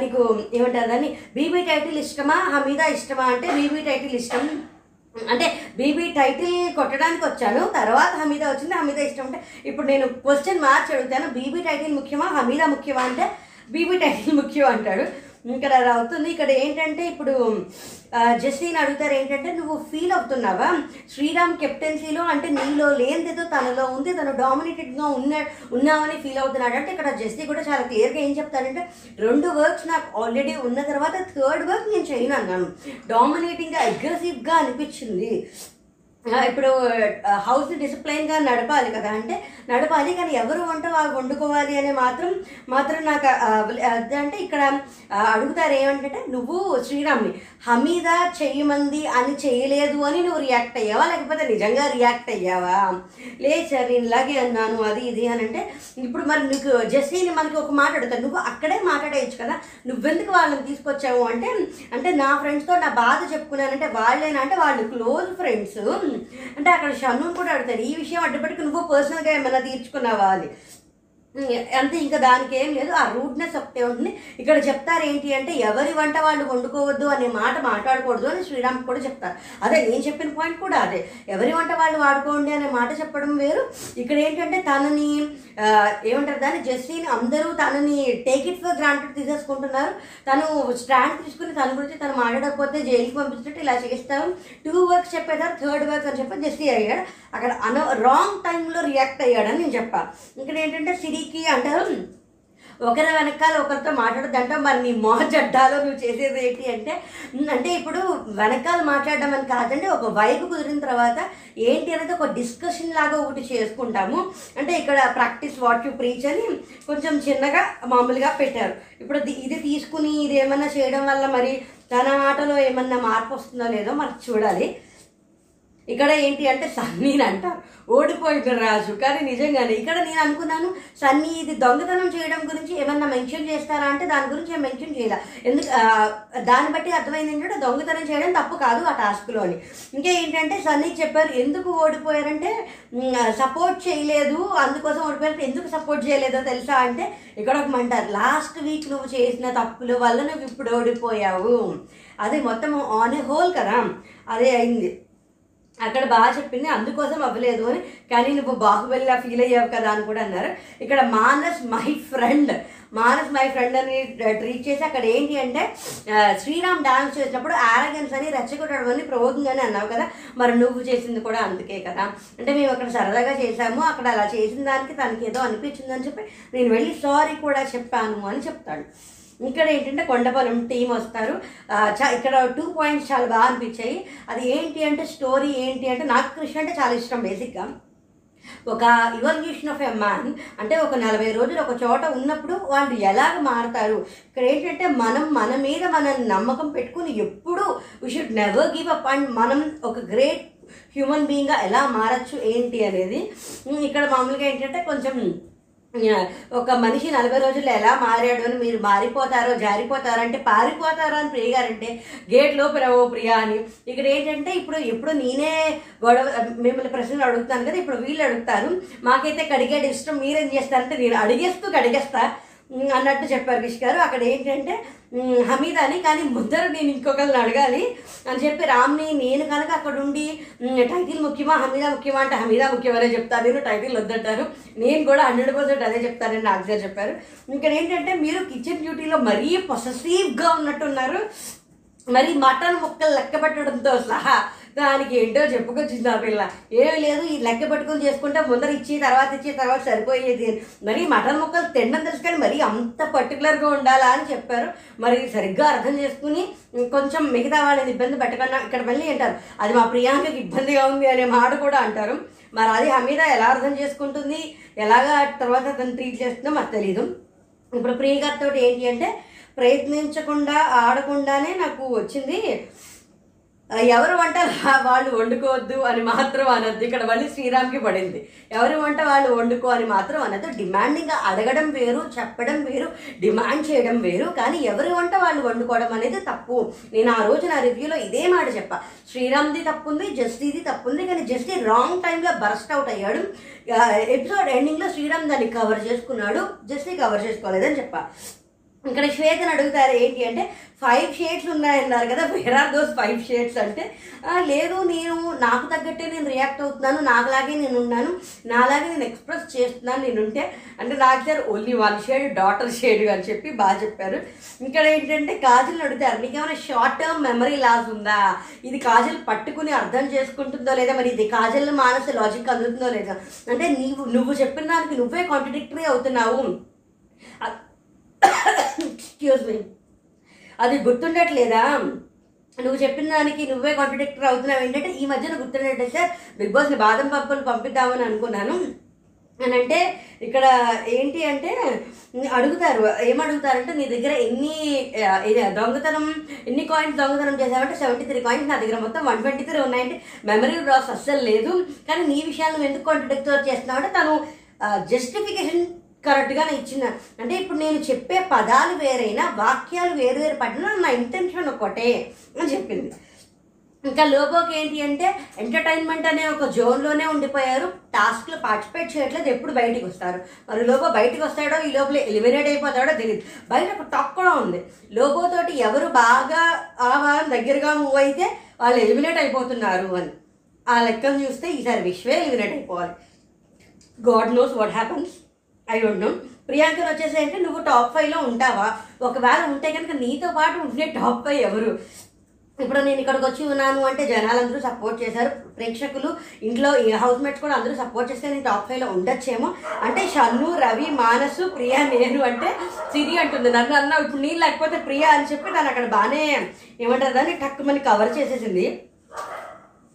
నీకు ఏమంటారు దాన్ని? బీబీ టైటిల్ ఇష్టమా? హమీదా ఇష్టమా? అంటే బీబీ టైటిల్ ఇష్టం. అంటే బీబీ టైటిల్ కొట్టడానికి వచ్చాను తర్వాత హమీదా వచ్చింది హమీదా ఇష్టం అంటే ఇప్పుడు నేను క్వశ్చన్ మార్చి అడుగుతాను బీబీ టైటిల్ ముఖ్యమా హమీదా ముఖ్యమా అంటే బీబీ టైటిల్ ముఖ్యం అంటాడు. ఇక్కడ అలా అవుతుంది ఇక్కడ ఏంటంటే ఇప్పుడు ఆ, జస్టిన్ అడుగుతారు ఏంటంటే నువ్వు ఫీల్ అవుతున్నావా? శ్రీరామ్ కెప్టెన్సీలో అంటే నీలో లేనిదేదో తనలో ఉంది తను డామినేటెడ్గా ఉన్న ఉన్నావని ఫీల్ అవుతున్నాడు. అంటే ఇక్కడ జస్టీ కూడా చాలా క్లియర్గా ఏం చెప్తాడంటే రెండు వర్క్స్ నాకు ఆల్రెడీ ఉన్న తర్వాత థర్డ్ వర్క్ నేను చేయను అన్నాను. డామినేటింగ్గా అగ్రెసివ్గా అనిపించింది. ఇప్పుడు హౌస్ డిసిప్లైన్గా నడపాలి కదా? అంటే నడపాలి కానీ ఎవరు వంట వాళ్ళు వండుకోవాలి అనే మాత్రం మాత్రం నాకు అంటే ఇక్కడ అడుగుతారు ఏమంటే నువ్వు శ్రీరామ్ని హమీద చేయమంది అని చేయలేదు అని నువ్వు రియాక్ట్ అయ్యావా? లేకపోతే నిజంగా రియాక్ట్ అయ్యావా? లేదు సార్ నేను ఇలాగే అన్నాను అది ఇది అని అంటే ఇప్పుడు మరి నీకు జెస్సీని మనకి ఒక మాట అడుగుతాను నువ్వు అక్కడే మాట్లాడేయచ్చు కదా? నువ్వెందుకు వాళ్ళని తీసుకొచ్చావు? అంటే అంటే నా ఫ్రెండ్స్తో నా బాధ చెప్పుకున్నానంటే వాళ్ళేనా? అంటే వాళ్ళు క్లోజ్ ఫ్రెండ్స్ అంటే అక్కడ షన్ను కూడా అడుగుతాడు ఈ విషయం అడ్డుపెట్టుకు నువ్వు పర్సనల్గా ఏమైనా తీర్చుకున్నావా? అని. అంతే ఇంకా దానికి ఏం లేదు. ఆ రూట్నెస్ ఒకటే ఉంటుంది. ఇక్కడ చెప్తారు ఏంటి అంటే ఎవరి వంట వాళ్ళు వండుకోవద్దు అనే మాట మాట్లాడకూడదు అని శ్రీరామ్ కూడా చెప్తారు. అదే నేను చెప్పిన పాయింట్ కూడా అదే. ఎవరి వంట వాళ్ళు వాడుకోండి అనే మాట చెప్పడం వేరు. ఇక్కడ ఏంటంటే తనని ఏమంటారు దాన్ని జస్టిన్ అందరూ తనని టేక్ ఇట్ ఫర్ గ్రాంటెడ్ తీసేసుకుంటున్నారు. తను స్టాండ్ తీసుకుని తన గురించి తను మాట్లాడకపోతే జైలుకి పంపించినట్టు ఇలా చేస్తాం టూ వర్క్స్ చెప్పేదారు థర్డ్ వర్క్ అని చెప్పి జస్టీ అయ్యాడు అక్కడ అన రాంగ్ టైంలో రియాక్ట్ అయ్యాడని నేను చెప్పాను ఇక్కడ ఏంటంటే సిరికి అంటే ఒకరి వెనకాల ఒకరితో మాట్లాడద్దంటే మరి నీ మోహ జడ్డాలో నువ్వు చేసేది ఏంటి? అంటే అంటే ఇప్పుడు వెనకాల మాట్లాడడం అని కాదండి ఒక వైపు కుదిరిన తర్వాత ఏంటి అనేది ఒక డిస్కషన్ లాగా ఒకటి చేసుకుంటాము. అంటే ఇక్కడ ప్రాక్టీస్ వాట్ యు ప్రీచ్ అని కొంచెం చిన్నగా మామూలుగా పెట్టారు. ఇప్పుడు ఇది తీసుకుని ఇది ఏమన్నా చేయడం వల్ల మరి తన ఆటలో ఏమన్నా మార్పు వస్తుందో లేదో మనకు చూడాలి. ఇక్కడ ఏంటి అంటే సన్నీని అంటారు. ఓడిపోయిన రాజు. కానీ నిజంగానే ఇక్కడ నేను అనుకున్నాను సన్నీ ఇది దొంగతనం చేయడం గురించి ఏమన్నా మెన్షన్ చేస్తారా అంటే దాని గురించి ఏం మెన్షన్ చేయలే. ఎందుకు దాన్ని బట్టి అర్థమైంది ఏంటంటే దొంగతనం చేయడం తప్పు కాదు ఆ టాస్క్లో అని ఇంకా ఏంటంటే సన్నీ చెప్పారు ఎందుకు ఓడిపోయారంటే సపోర్ట్ చేయలేదు అందుకోసం ఓడిపోయారు ఎందుకు సపోర్ట్ చేయలేదో తెలుసా అంటే ఇక్కడ ఒక మంటారు లాస్ట్ వీక్ నువ్వు చేసిన తప్పుల వల్ల నువ్వు ఇప్పుడు ఓడిపోయావు. అది మొత్తం ఆన్ ఏ హోల్ కదా. అదే అయింది. అక్కడ బాగా చెప్పింది అందుకోసం అవ్వలేదు అని. కానీ నువ్వు బాహుబలిలా ఫీల్ అయ్యావు కదా అని కూడా అన్నారు. ఇక్కడ Maanas my friend Maanas my friend అని ట్రీట్ చేసి అక్కడ ఏంటి అంటే శ్రీరామ్ డాన్స్ చేసినప్పుడు ఆరగన్స్ అని రెచ్చగొట్టడం అని ప్రవోకింగ్ అని అన్నావు కదా. మరి నువ్వు చేసింది కూడా అందుకే కదా. అంటే మేము అక్కడ సరదాగా చేసాము అక్కడ అలా చేసిన దానికి తనకి ఏదో అనిపించిందని చెప్పి నేను వెళ్ళి సారీ కూడా చెప్పాను అని చెప్తాడు. ఇక్కడ ఏంటంటే కొండపాలెం టీం వస్తారు. ఇక్కడ టూ పాయింట్స్ చాలా బాగా అనిపించాయి. అది ఏంటి అంటే స్టోరీ ఏంటి అంటే నాకు కృష్ణ అంటే చాలా ఇష్టం బేసిక్గా. ఒక ఇవల్యూషన్ ఆఫ్ ఎ మ్యాన్ అంటే ఒక నలభై రోజులు ఒక చోట ఉన్నప్పుడు వాళ్ళు ఎలాగ మారుతారు? ఇక్కడ ఏంటంటే మనం మన మీద మన నమ్మకం పెట్టుకుని ఎప్పుడు we should never give up and మనం ఒక గ్రేట్ హ్యూమన్ బీయింగ్గా ఎలా మారచ్చు ఏంటి అనేది. ఇక్కడ మామూలుగా ఏంటంటే కొంచెం ఒక మనిషి నలభై రోజుల్లో ఎలా మారాడు అని మీరు మారిపోతారో జారిపోతారో అంటే పారిపోతారో అని ప్రియ గారంటే గేట్ లోపల ఓ అని. ఇక్కడ ఏంటంటే ఇప్పుడు ఇప్పుడు నేనే గొడవ మిమ్మల్ని ప్రశ్నలు అడుగుతాను కదా ఇప్పుడు వీళ్ళు అడుగుతారు మాకైతే కడిగేది ఇష్టం మీరేం చేస్తారంటే నేను అడిగేస్తూ కడిగేస్తా అన్నట్టు చెప్పారు కిష్ గారు. అక్కడ ఏంటంటే హమీద్ అని కానీ ముద్దరు నేను ఇంకొకరిని అడగాలి అని చెప్పి రామ్ని నేను కనుక అక్కడ ఉండి టైటిల్ ముఖ్యమా హమీదా ముఖ్యమా అంటే హమీదా ముఖ్యమనే చెప్తాను నేను టైటిల్ వద్దంటారు. నేను కూడా హండ్రెడ్ పర్సెంట్ అదే చెప్తానని నాకు గారు చెప్పారు. ఇక్కడ ఏంటంటే మీరు కిచెన్ డ్యూటీలో మరీ పొసెసివ్గా ఉన్నట్టున్నారు. మరి మటన్ ముక్కలు లెక్క పెట్టడంతో సహా దానికి ఏంటో చెప్పుకొచ్చింది ఆ పిల్ల. ఏమీ లేదు ఈ లెక్క పట్టుకుని చేసుకుంటే ముందర ఇచ్చి తర్వాత ఇచ్చి తర్వాత సరిపోయేది మరి మటన్ ముక్కలు తినడం తెలుసు కానీ అంత పర్టికులర్గా ఉండాలా అని చెప్పారు. మరి సరిగ్గా అర్థం చేసుకుని కొంచెం మిగతా వాళ్ళని ఇబ్బంది పెట్టకుండా ఇక్కడ మళ్ళీ అంటారు అది మా ప్రియాంకకి ఇబ్బందిగా ఉంది అనే మాట కూడా అంటారు. మరి అది హమీద ఎలా అర్థం చేసుకుంటుంది? ఎలాగా తర్వాత తను ట్రీట్ చేస్తుందో మాకు తెలియదు ఇప్పుడు ప్రియ గారితో ఏంటి అంటే ప్రయత్నించకుండా ఆడకుండానే నాకు వచ్చింది ఎవరు వంట వాళ్ళు వండుకోవద్దు అని మాత్రం అనొద్దు. ఇక్కడ మళ్ళీ శ్రీరామ్కి పడింది. ఎవరి వంట వాళ్ళు వండుకో అని మాత్రం అనొద్దు. డిమాండింగ్గా అడగడం వేరు చెప్పడం వేరు డిమాండ్ చేయడం వేరు. కానీ ఎవరి వంట వాళ్ళు వండుకోవడం అనేది తప్పు. నేను ఆ రోజు నా రివ్యూలో ఇదే మాట చెప్పా. శ్రీరామ్ది తప్పుంది జస్టీది తప్పుంది కానీ జస్టీ రాంగ్ టైంలో బర్స్ట్ అవుట్ అయ్యాడు. ఎపిసోడ్ ఎండింగ్లో శ్రీరామ్ దాన్ని కవర్ చేసుకున్నాడు. జస్టీ కవర్ చేసుకోలేదని చెప్పా. ఇక్కడ శ్వేతను అడుగుతారు ఏంటి అంటే ఫైవ్ షేడ్స్ ఉన్నాయన్నారు కదా where are those five shades అంటే లేదు నేను నాకు తగ్గట్టే నేను రియాక్ట్ అవుతున్నాను నాకులాగే నేను ఉన్నాను నాలాగే నేను ఎక్స్ప్రెస్ చేస్తున్నాను నేను ఉంటే. అంటే నాకు sir only one shade daughter shade అని చెప్పి బాగా చెప్పారు. ఇక్కడ ఏంటంటే కాజల్ని అడుగుతారు నీకేమైనా షార్ట్ టర్మ్ మెమరీ లాస్ ఉందా? ఇది కాజల్ పట్టుకుని అర్థం చేసుకుంటుందో లేదా? మరి ఇది కాజల్ మానస లాజిక్ అందుతుందో లేదా? అంటే నీవు నువ్వు చెప్పిన దానికి నువ్వే కాంట్రడిక్టరీ అవుతున్నావు. ఎక్స్క్యూజ్ మీ అది గుర్తుండట్లేదా? నువ్వు చెప్పిన దానికి నువ్వే కాంట్రడిక్టర్ అవుతున్నావు. ఏంటంటే ఈ మధ్యన గుర్తుండట్లేదు బిగ్ బాస్ని బాదం పప్పులు పంపిద్దామని అనుకున్నాను. అని అంటే ఇక్కడ ఏంటి అంటే అడుగుతారు. ఏమడుగుతారంటే నీ దగ్గర ఎన్ని దొంగతనం ఎన్ని కాయిన్స్ దొంగతనం చేశావంటే సెవెంటీ త్రీ కాయిన్స్ నా దగ్గర మొత్తం వన్ ట్వంటీ త్రీ ఉన్నాయంటే మెమరీ లాస్ అస్సలు లేదు. కానీ నీ విషయాలు నువ్వు ఎందుకు కాంట్రడిక్ట్ చేస్తున్నావు అంటే తను జస్టిఫికేషన్ కరెక్ట్గానే ఇచ్చిన అంటే ఇప్పుడు నేను చెప్పే పదాలు వేరైనా వాక్యాలు వేరు వేరు పడినా నా ఇంటెన్షన్ ఒకటే అని చెప్పింది. ఇంకా లోబోకి ఏంటి అంటే ఎంటర్టైన్మెంట్ అనే ఒక జోన్లోనే ఉండిపోయారు. టాస్క్లో పార్టిసిపేట్ చేయట్లేదు ఎప్పుడు బయటికి వస్తారు. మరి లోబో బయటికి వస్తాడో ఈ లోపల ఎలిమినేట్ అయిపోతాడో తెలియదు బయట ఒక టాక్ కూడా ఉంది లోబోతోటి ఎవరు బాగా ఆహారం దగ్గరగా మూవ్ అయితే వాళ్ళు ఎలిమినేట్ అయిపోతున్నారు అని. ఆ లెక్కను చూస్తే ఈసారి విశ్వే ఎలిమినేట్ అయిపోవాలి. God knows what happens I don't know ప్రియాంకర్ వచ్చేసి అంటే నువ్వు టాప్ ఫైవ్లో ఉంటావా? ఒకవేళ ఉంటే కనుక నీతో పాటు ఉండే టాప్ ఫైవ్ ఎవరు? ఇప్పుడు నేను ఇక్కడికి వచ్చి ఉన్నాను అంటే జనాలందరూ సపోర్ట్ చేశారు. ప్రేక్షకులు ఇంట్లో హౌస్ మేట్స్ కూడా అందరూ సపోర్ట్ చేస్తే నేను టాప్ ఫైవ్లో ఉండొచ్చేమో. అంటే షన్ను రవి మానసు ప్రియా నేను అంటే సిరి అంటుంది. నన్ను అన్న ఇప్పుడు నేను లేకపోతే ప్రియా అని చెప్పి నన్ను అక్కడ బాగానే ఏమంటారు దాన్ని? టక్ మని కవర్ చేసేసింది.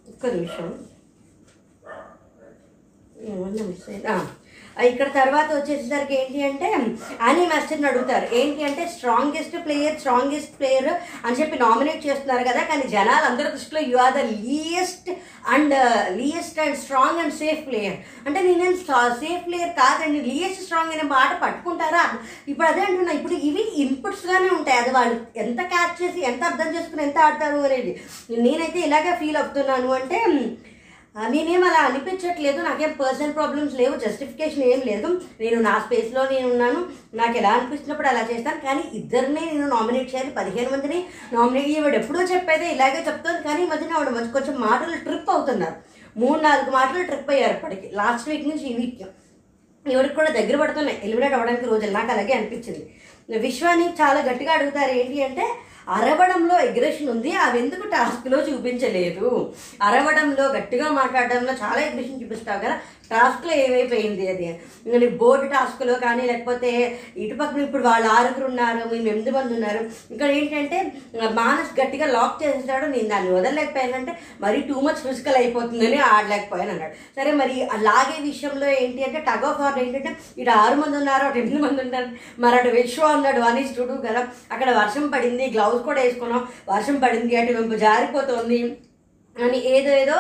ఒక్క నిమిషం. ఏమన్నా మిస్ ఇక్కడ తర్వాత వచ్చేసరికి ఏంటి అంటే అని మాస్టర్ని అడుగుతారు. ఏంటి అంటే స్ట్రాంగెస్ట్ ప్లేయర్ స్ట్రాంగెస్ట్ ప్లేయర్ అని చెప్పి నామినేట్ చేస్తున్నారు కదా కానీ జనాలు అందరి దృష్టిలో you are the least and least and strong and safe player అంటే నేనేం సేఫ్ ప్లేయర్ కాదండి లీయెస్ట్ స్ట్రాంగ్ అనే మాట పట్టుకుంటారా? ఇప్పుడు అదే అంటున్నా ఇప్పుడు ఇవి ఇన్పుట్స్గానే ఉంటాయి. అది వాళ్ళు ఎంత క్యాచ్ చేసి ఎంత అర్థం చేసుకుని ఎంత ఆడతారు అనేది నేనైతే ఇలాగే ఫీల్ అవుతున్నాను. అంటే నేనేం అలా అనిపించట్లేదు. నాకేం పర్సనల్ ప్రాబ్లమ్స్ లేవు జస్టిఫికేషన్ ఏం లేదు. నేను నా స్పేస్లో నేను ఉన్నాను. నాకు ఎలా అనిపిస్తున్నప్పుడు అలా చేస్తాను. కానీ ఇద్దరినే నేను నామినేట్ చేయాలి. పదిహేను మందిని నామినేట్ ఈవిడ ఎప్పుడో చెప్పేదే ఇలాగే చెప్తాను కానీ ఈ మధ్యన ఆవిడ మంచి కొంచెం మాటలు ట్రిప్ అవుతున్నారు. మూడు నాలుగు మాటలు ట్రిప్ అయ్యారు ఇప్పటికి. లాస్ట్ వీక్ నుంచి ఈ వీక్ ఎవరికి కూడా దగ్గర పడుతున్నాయి. ఎలిమినేట్ అవ్వడానికి రోజులు. నాకు అలాగే అనిపించింది. విశ్వాన్ని చాలా గట్టిగా అడుగుతారు. ఏంటి అంటే అరవడంలో ఎగ్రెషన్ ఉంది. అవి ఎందుకు టాస్క్లో చూపించలేదు? అరవడంలో గట్టిగా మాట్లాడడంలో చాలా ఎగ్రెషన్ చూపిస్తావు కదా. టాస్క్లో ఏమైపోయింది అది? ఇంకా బోర్డు టాస్క్లో కానీ లేకపోతే ఇటుపక్కన ఇప్పుడు వాళ్ళు ఆరుగురు ఉన్నారు మేము ఎనిమిది మంది ఉన్నారు. ఇక్కడ ఏంటంటే మానస్ గట్టిగా లాక్ చేసేసాడు నేను దాన్ని వదలలేకపోయానంటే మరి టూ మచ్ ఫిజికల్ అయిపోతుందని ఆడలేకపోయాను అన్నాడు. సరే మరి లాగే విషయంలో ఏంటి అంటే టగ్ ఆఫ్ ఆర్ ఏంటంటే ఇటు ఆరు మంది ఉన్నారు అటు ఎనిమిది మంది ఉన్నారు. మరి అటు విశ్వ ఉన్నాడు అని చూడు కదా అక్కడ వర్షం పడింది గ్లౌజ్ కూడా వేసుకున్నాం. వర్షం పడింది అటు మేము జారిపోతుంది. అని ఏదో ఏదో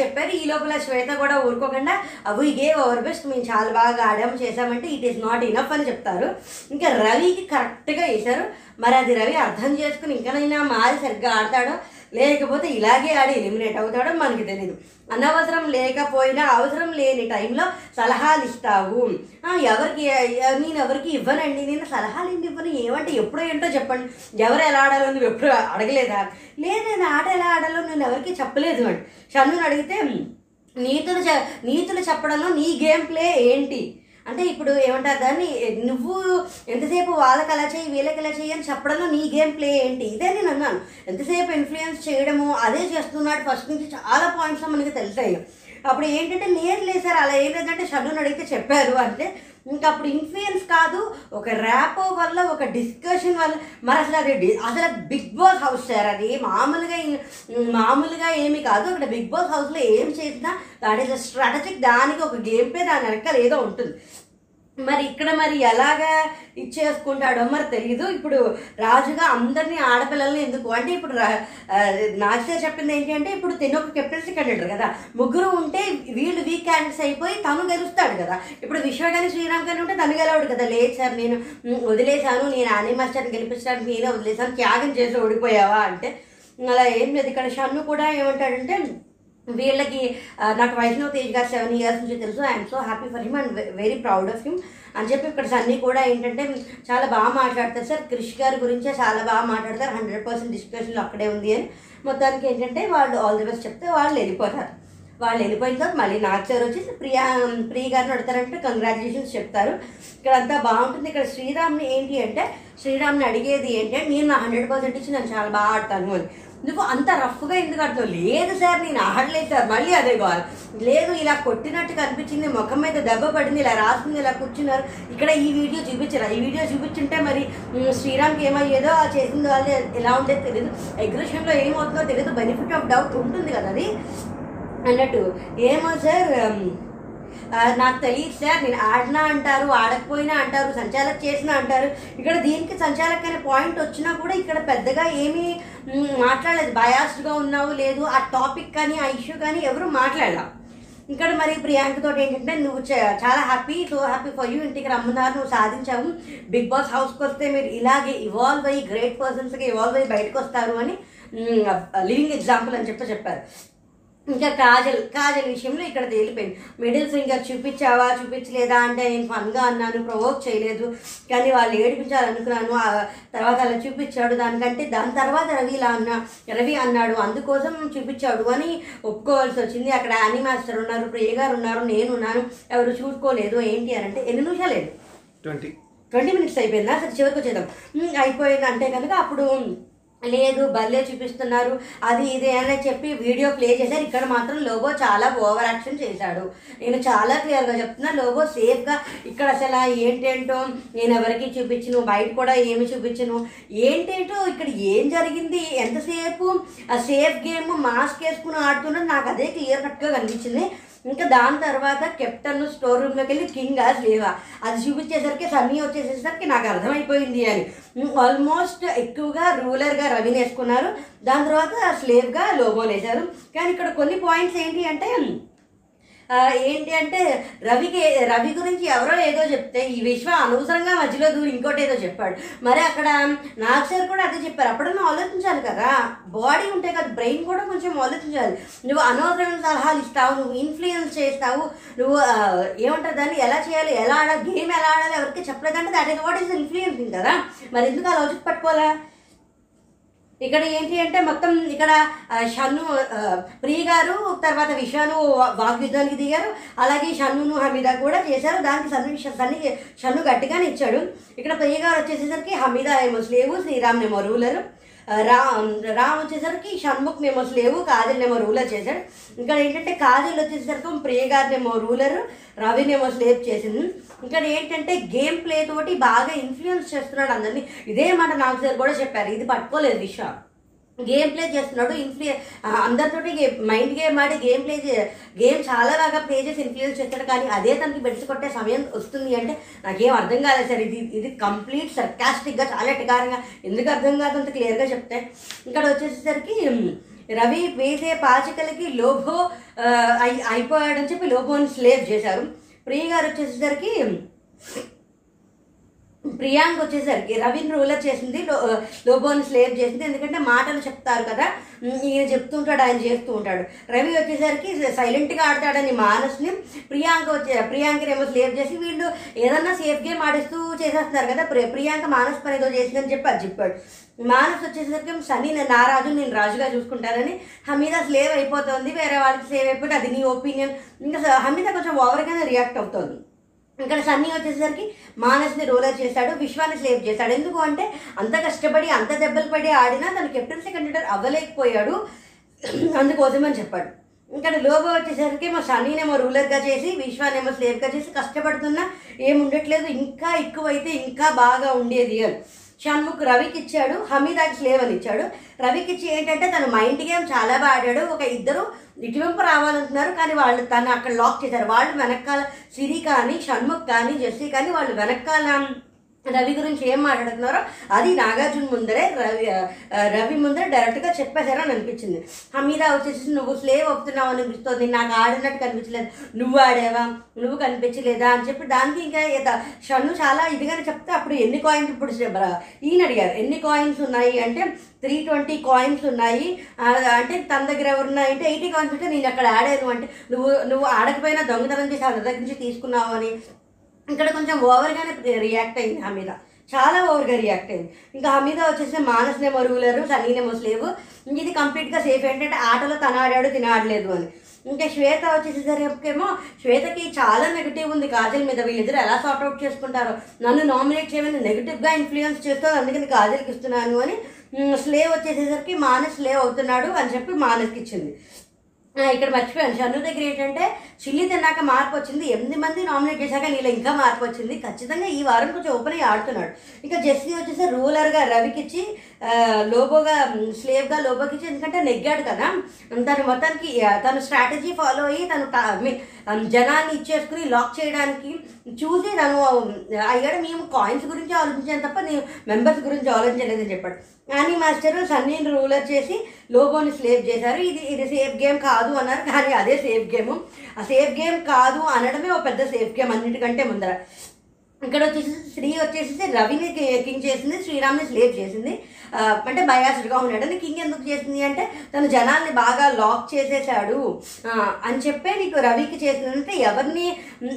చెప్పారు. ఈ లోపల శ్వేత కూడా ఊరుకోకుండా అవి గేవ్ అవర్ బెస్ట్ మేము చాలా బాగా ఆడాము చేసామంటే ఇట్ ఈస్ నాట్ ఇనఫ్ అని చెప్తారు. ఇంకా రవికి కరెక్ట్గా వేశారు. మరి అది రవి అర్థం చేసుకుని ఇంకనైనా మారి సరిగ్గా ఆడతాడో లేకపోతే ఇలాగే ఆడి ఎలిమినేట్ అవుతాడో మనకి తెలియదు అనవసరం లేకపోయినా అవసరం లేని టైంలో సలహాలు ఇస్తావు. ఎవరికి నేను ఎవరికి ఇవ్వనండి? నేను సలహాలు ఏంటి ఇవ్వను? ఏమంటే ఎప్పుడో ఏంటో చెప్పండి. ఎవరు ఎలా ఆడాలో నువ్వు ఎప్పుడు అడగలేదా? లేదు నేను ఆట ఎలా ఆడాలో నేను ఎవరికి చెప్పలేదు అండి షన్నుని అడిగితే నీతులు చె- నీతులు చెప్పడంలో నీ గేమ్ ప్లే ఏంటి? అంటే ఇప్పుడు ఏమంటారు దాన్ని నువ్వు ఎంతసేపు వాళ్ళకి అలా చేయి వీళ్ళకి అలా చేయి అని చెప్పడంలో నీ గేమ్ ప్లే ఏంటి? ఇదే నేను అన్నాను. ఎంతసేపు ఇన్ఫ్లుయెన్స్ చేయడము అదే చేస్తున్నాడు. ఫస్ట్ నుంచి చాలా పాయింట్స్ మనకి తెలిసాయి. అప్పుడు ఏంటంటే నేను లేదు సార్ అలా ఏం లేదంటే షన్నుని అడిగితే చెప్పారు అంటే ఇంకా అప్పుడు ఇన్ఫ్లుయెన్స్ కాదు ఒక ర్యాపో వల్ల ఒక డిస్కషన్ వల్ల. మరి అసలు అది డి- అసలు బిగ్ బాస్ హౌస్ సార్ అది మామూలుగా మామూలుగా ఏమి కాదు. అక్కడ బిగ్ బాస్ హౌస్లో ఏం చేసినా దాట్ ఈస్ స్ట్రాటజిక్ దానికి ఒక గేమ్ పే దాని వెనకాల ఏదో ఉంటుంది. మరి ఇక్కడ మరి ఎలాగా ఇచ్చేసుకుంటాడో మరి తెలీదు. ఇప్పుడు రాజుగా అందరినీ ఆడపిల్లల్ని ఎందుకు అంటే ఇప్పుడు రా- చెప్పింది ఏంటంటే ఇప్పుడు తిను ఒక కెప్టెన్సీ క్యాండిడేట్ కదా. ముగ్గురు ఉంటే వీళ్ళు వీక్ హ్యాండ్స్ అయిపోయి తను గెలుస్తాడు కదా. ఇప్పుడు విశ్వ కానీ శ్రీరామ్ కానీ ఉంటే తను గెలవడు కదా. లేదు సార్ నేను వదిలేశాను నేను ఆనీ మాస్టర్ని గెలిపించడానికి నేనే వదిలేశాను త్యాగం చేసి ఓడిపోయావా అంటే. అలా ఏం లేదు. ఇక్కడ షన్ను కూడా ఏమంటాడంటే వీళ్ళకి నాకు వైష్ణవ్ తేజ్ గారు సెవెన్ ఇయర్స్ నుంచి తెలుసు. I'm so happy for him and very proud of him అని చెప్పి ఇక్కడ సన్నీ కూడా ఏంటంటే చాలా బాగా మాట్లాడతారు సార్. క్రిష్ గారి గురించే చాలా బాగా మాట్లాడతారు. హండ్రెడ్ పర్సెంట్ డిస్కషన్లు అక్కడే ఉంది అని. మొత్తానికి ఏంటంటే వాళ్ళు ఆల్ ది బెస్ట్ చెప్తే వాళ్ళు వెళ్ళిపోతారు. వాళ్ళు వెళ్ళిపోయిన తర్వాత మళ్ళీ నాకు సార్ వచ్చి ప్రియా ప్రియ గారిని అడుగుతారంటే కంగ్రాచులేషన్స్ చెప్తారు. ఇక్కడ అంతా బాగుంటుంది. ఇక్కడ శ్రీరామ్ని ఏంటి అంటే శ్రీరామ్ని అడిగేది ఏంటి అంటే నేను నా హండ్రెడ్ పర్సెంట్ ఇచ్చి నేను చాలా బాగా ఆడతాను అని. నువ్వు అంత రఫ్గా ఎందుకు ఆడుతావు లేదు సార్ నేను ఆడలేదు సార్ మళ్ళీ అదే కావాలి లేదు ఇలా కొట్టినట్టు కనిపించింది ముఖం మీద దెబ్బ పడింది ఇలా రాసుకుంది ఇలా కూర్చున్నారు. ఇక్కడ ఈ వీడియో చూపించరా? ఈ వీడియో చూపించుంటే మరి శ్రీరామ్కి ఏమయ్యేదో ఆ చేసింది వాళ్ళు ఎలా ఉందో తెలియదు ఎగ్జిబిషన్లో ఏమవుతుందో తెలియదు బెనిఫిట్ ఆఫ్ డౌట్ ఉంటుంది కదా అది. అన్నట్టు. ఏమో సార్ నాకు తెలియదు సార్ నేను ఆడినా అంటారు ఆడకపోయినా అంటారు సంచాలక్ చేసినా అంటారు. ఇక్కడ దీనికి సంచాలక్ అనే పాయింట్ వచ్చినా కూడా ఇక్కడ పెద్దగా ఏమీ మాట్లాడలేదు. బయాస్డ్గా ఉన్నావు లేదు ఆ టాపిక్ కానీ ఆ ఇష్యూ కానీ ఎవరు మాట్లాడలా. ఇక్కడ మరి ప్రియాంకతో ఏంటంటే నువ్వు చాలా happy so happy for you ఇంటికి రమ్మన్నారు నువ్వు సాధించావు. బిగ్ బాస్ హౌస్కి వస్తే మీరు ఇలాగే ఇవాల్వ్ అయ్యి గ్రేట్ పర్సన్స్గా ఇవాల్వ్ అయ్యి బయటకు వస్తారు అని లివింగ్ ఎగ్జాంపుల్ అని చెప్పి చెప్పారు. ఇంకా కాజల్ కాజల్ విషయంలో ఇక్కడ తేలిపోయింది. మిడిల్ ఫింగర్ చూపించావా చూపించలేదా అంటే నేను ఫన్గా అన్నాను ప్రొవోక్ చేయలేదు. కానీ వాళ్ళు ఏడిపించాలనుకున్నాను. ఆ తర్వాత అలా చూపించాడు దానికంటే దాని తర్వాత రవి ఇలా అన్నా రవి అన్నాడు అందుకోసం చూపించాడు అని ఒప్పుకోవాల్సి వచ్చింది. అక్కడ యానీ మాస్టర్ ఉన్నారు ప్రియ గారు ఉన్నారు నేను ఉన్నాను. ఎవరు చూసుకోలేదు ఏంటి అని అంటే ఎన్ని నిమిషాలేదు ట్వంటీ. ట్వంటీ మినిట్స్ అయిపోయిందా? సరే చివరికి వచ్చేద్దాం. అయిపోయింది. అంటే కనుక అప్పుడు లేదు బర్లే చూపిస్తున్నారు అది ఇది అని చెప్పి వీడియో ప్లే చేశారు. ఇక్కడ మాత్రం లోబో చాలా ఓవర్ యాక్షన్ చేశాడు. నేను చాలా క్లియర్గా చెప్తున్నా లోబో సేఫ్గా ఇక్కడ అసలు ఏంటేంటో నేను ఎవరికి చూపించను బయట కూడా ఏమి చూపించను. ఏంటేంటో ఇక్కడ ఏం జరిగింది ఎంతసేపు సేఫ్ గేమ్ మాస్క్ వేసుకుని ఆడుతున్నది నాకు అదే క్లియర్ కట్గా కనిపించింది. ఇంకా దాని తర్వాత కెప్టెన్ స్టోర్ రూమ్లోకి వెళ్ళి కింగ్ లేవా? అది చూపించేసరికి సన్నీ వచ్చేసేసరికి నాకు అర్థమైపోయింది అని ఆల్మోస్ట్ ఎక్కువగా రూలర్గా రవిని వేసుకున్నారు. దాని తర్వాత స్లేవ్గా లోబో వేశారు. కానీ ఇక్కడ కొన్ని పాయింట్స్ ఏంటి అంటే ఏంటి అంటే రవికి రవి గురించి ఎవరో ఏదో చెప్తే ఈ విశ్వ అనవసరంగా మధ్యలో దూరి ఇంకోటి ఏదో చెప్పాడు. మరి అక్కడ నాగ్ సార్ కూడా అదే చెప్పారు. అప్పుడన్నా ఆలోచించాలి కదా. బాడీ ఉంటే కదా బ్రెయిన్ కూడా కొంచెం ఆలోచించాలి. నువ్వు అనవసరమైన సలహాలు ఇస్తావు నువ్వు ఇన్ఫ్లుయెన్స్ చేస్తావు నువ్వు ఏమంటారు దాన్ని ఎలా చేయాలి ఎలా ఆడాలి గేమ్ ఎలా ఆడాలి ఎవరికి చెప్పలేదంటే that is what is influencing కదా. మరి ఎందుకు ఆ లాజిక్ పట్టుకోవాలా? ఇక్కడ ఏంటి అంటే మొత్తం ఇక్కడ షన్ను ప్రియ గారు తర్వాత విషాను వాగ్యుద్ధానికి దిగారు. అలాగే షన్నును హమీదా కూడా చేశారు. దానికి సన్ను సన్ని షన్ను గట్టిగానే ఇచ్చాడు. ఇక్కడ ప్రియ గారు వచ్చేసేసరికి హమీదా ఏమో స్లేవు శ్రీరామ్నేమో రూలరు. రా రామ్ వచ్చేసరికి షణ్ముఖ్ నేమో స్లేవు కాజల్ రూలర్ చేశాడు. ఇక్కడ ఏంటంటే కాజల్ వచ్చేసరికి ప్రియ గారినేమో రూలరు రవినేమో స్లేవ్ చేసింది. ఇక్కడ ఏంటంటే గేమ్ ప్లే తోటి బాగా ఇన్ఫ్లుయెన్స్ చేస్తున్నాడు అందరినీ. ఇదే మాట నాకు సార్ కూడా చెప్పారు. ఇది పట్టుకోలేదు విష గేమ్ ప్లే చేస్తున్నాడు ఇన్ఫ్లుయె అందరితోటి మైండ్ గేమ్ ఆడి గేమ్ ప్లే గేమ్ చాలా బాగా ప్లే చేసి ఇన్ఫ్లుయెన్స్ చేస్తాడు. కానీ అదే తనకి బెడ్స్ కొట్టే సమయం వస్తుంది అంటే నాకేం అర్థం కాలేదు సార్. ఇది ఇది కంప్లీట్ సర్కాస్టిక్గా చాలా ఎటకారంగా ఎందుకు అర్థం కాదు అంత క్లియర్గా చెప్తే. ఇక్కడ వచ్చేసరికి రవి వేసే పాచికలకి లోభో అయి అయిపోయాడని చెప్పి లోబోని స్లేవ్ చేశారు. ప్రియ గారు వచ్చేసరికి ప్రియాంక్ వచ్చేసరికి రవిని రూలర్ చేసింది లోబోని స్లేవ్ చేసింది. ఎందుకంటే మాటలు చెప్తారు కదా. ఈయన చెప్తుంటాడు ఆయన చేస్తూ ఉంటాడు. రవి వచ్చేసరికి సైలెంట్గా ఆడతాడని మానస్ని ప్రియాంక వచ్చే ప్రియాంకని ఏమో స్లేవ్ చేసి వీళ్ళు ఏదన్నా సేఫ్ గేమ్ ఆడిస్తూ చేసేస్తున్నారు కదా. ప్రి- ప్రియాంక మానస్ పని ఏదో చేసిందని చెప్పి అది చెప్పాడు. మానస్ వచ్చేసరికి సని నారాజు నా రాజు నేను రాజుగా చూసుకుంటానని హమీద స్లేవ్ అయిపోతుంది. వేరే వాళ్ళకి సేవ్ అయిపోతే అది నీ ఒపీనియన్. ఇంకా హమీద కొంచెం ఓవర్గానే రియాక్ట్ అవుతుంది. ఇక్కడ సన్నీ వచ్చేసరికి మానస్ని రోలర్ చేశాడు విశ్వాన్ని సేవ్ చేశాడు. ఎందుకు అంటే అంత కష్టపడి అంత దెబ్బలు పడి ఆడినా తన కెప్టెన్సీ కండిడర్ అవ్వలేకపోయాడు. అందుకోసమని చెప్పాడు. ఇక్కడ లోబో వచ్చేసరికి మా సన్నీనేమో రూలర్గా చేసి విశ్వానేమో స్లేవ్గా చేసి కష్టపడుతున్నా ఏమి ఉండట్లేదు ఇంకా ఎక్కువైతే ఇంకా బాగా ఉండేది అని. షణ్ముఖ్ రవికి ఇచ్చాడు హమీదాకి స్లేవ్ అని ఇచ్చాడు. రవికి ఇచ్చి ఏంటంటే తన మైండ్ గేమ్ చాలా బాగా ఆడాడు. ఒక ఇద్దరు ఇటువైపు రావాలంటున్నారు కానీ వాళ్ళు తను అక్కడ లాక్ చేశారు. వాళ్ళు వెనకాల సిరి కానీ షణ్ముఖ్ కానీ జెస్సీ కానీ వాళ్ళు వెనకాల రవి గురించి ఏం మాట్లాడుతున్నారో అది నాగార్జున ముందరే రవి రవి ముందరే డైరెక్ట్గా చెప్పేశారని అనిపించింది. మీద వచ్చేసి నువ్వు స్లేవ్ అవుతున్నావు అనిపిస్తుంది. నాకు ఆడినట్టు కనిపించలేదు. నువ్వు ఆడావా? నువ్వు కనిపించలేదా? అని చెప్పి దానికి ఇంకా షన్ను చాలా ఇదిగానే చెప్తే అప్పుడు ఎన్ని కాయిన్స్ ఇప్పుడు ఈయన అడిగారు. ఎన్ని కాయిన్స్ ఉన్నాయి అంటే త్రీ ట్వంటీ కాయిన్స్ ఉన్నాయి. అంటే తన దగ్గర ఎవరున్నాయి ఉన్నాయంటే ఎయిటీ కాయిన్స్ ఉంటే నేను అక్కడ ఆడాను అంటే నువ్వు నువ్వు ఆడకపోయినా దొంగతనం చేసి అందరి దగ్గర నుంచి తీసుకున్నావు అని ఇక్కడ కొంచెం ఓవర్గానే రియాక్ట్ అయింది హమీద చాలా ఓవర్గా రియాక్ట్ అయింది. ఇంకా హమీద వచ్చేసి మానస్నేమో రూలరు సన్నీనేమో స్లేవ్ ఇది కంప్లీట్గా సేఫ్ ఏంటంటే ఆటలో తన ఆడాడు తిన ఆడలేదు అని. ఇంకా శ్వేత వచ్చేసేసరికేమో శ్వేతకి చాలా నెగిటివ్ ఉంది కాజల్ మీద. వీళ్ళిద్దరు ఎలా సార్ట్అవుట్ చేసుకుంటారో. నన్ను నామినేట్ చేయమని నెగిటివ్గా ఇన్ఫ్లుయెన్స్ చేస్తుంది అందుకని కాజల్కి ఇస్తున్నాను అని. స్లేవ్ వచ్చేసేసరికి మానస్ స్లేవ్ అవుతున్నాడు అని చెప్పి మానస్కి ఇచ్చింది. ఇక్కడ మర్చిపోయాను. షన్ను దగ్గర ఏంటంటే చిల్లి తిన్నాక మార్పు వచ్చింది. ఎనిమిది మంది నామినేట్ చేశాక నీళ్ళు ఇంకా మార్పు వచ్చింది. ఖచ్చితంగా ఈ వారం కొంచెం ఓపెన్ అయ్యి ఆడుతున్నాడు. ఇంకా జెస్సీ వచ్చేసి రూలర్గా రవికిచ్చి లోబోగా స్లేవ్గా లోబోకి ఇచ్చి ఎందుకంటే నెగ్గాడు కదా. తను మొత్తానికి తను స్ట్రాటజీ ఫాలో అయ్యి తను జనాన్ని ఇచ్చేసుకుని లాక్ చేయడానికి చూసి తను అయ్యాడు. మేము కాయిన్స్ గురించి ఆలోచించాను తప్ప నేను మెంబర్స్ గురించి ఆలోచించలేదని చెప్పాడు. కానీ మాస్టర్ సన్నీని రూలర్ చేసి లోబోని స్లేవ్ చేశారు. ఇది ఇది సేఫ్ గేమ్ కాదు అన్నారు. కానీ అదే సేఫ్ గేమ్. ఆ సేఫ్ గేమ్ కాదు అనడమే ఒక పెద్ద సేఫ్ గేమ్ అన్నిటికంటే ముందర. ఇక్కడ వచ్చేసి శ్రీ వచ్చేసి రవిని కింగ్ చేసింది శ్రీరామ్ని స్లేవ్ చేసింది. అంటే బయాస్డ్గా ఉన్నాడు. అని కింగ్ ఎందుకు చేసింది అంటే తను జనాల్ని బాగా లాక్ చేసేసాడు. అని చెప్పే నీకు రవికి చేసిందంటే ఎవరిని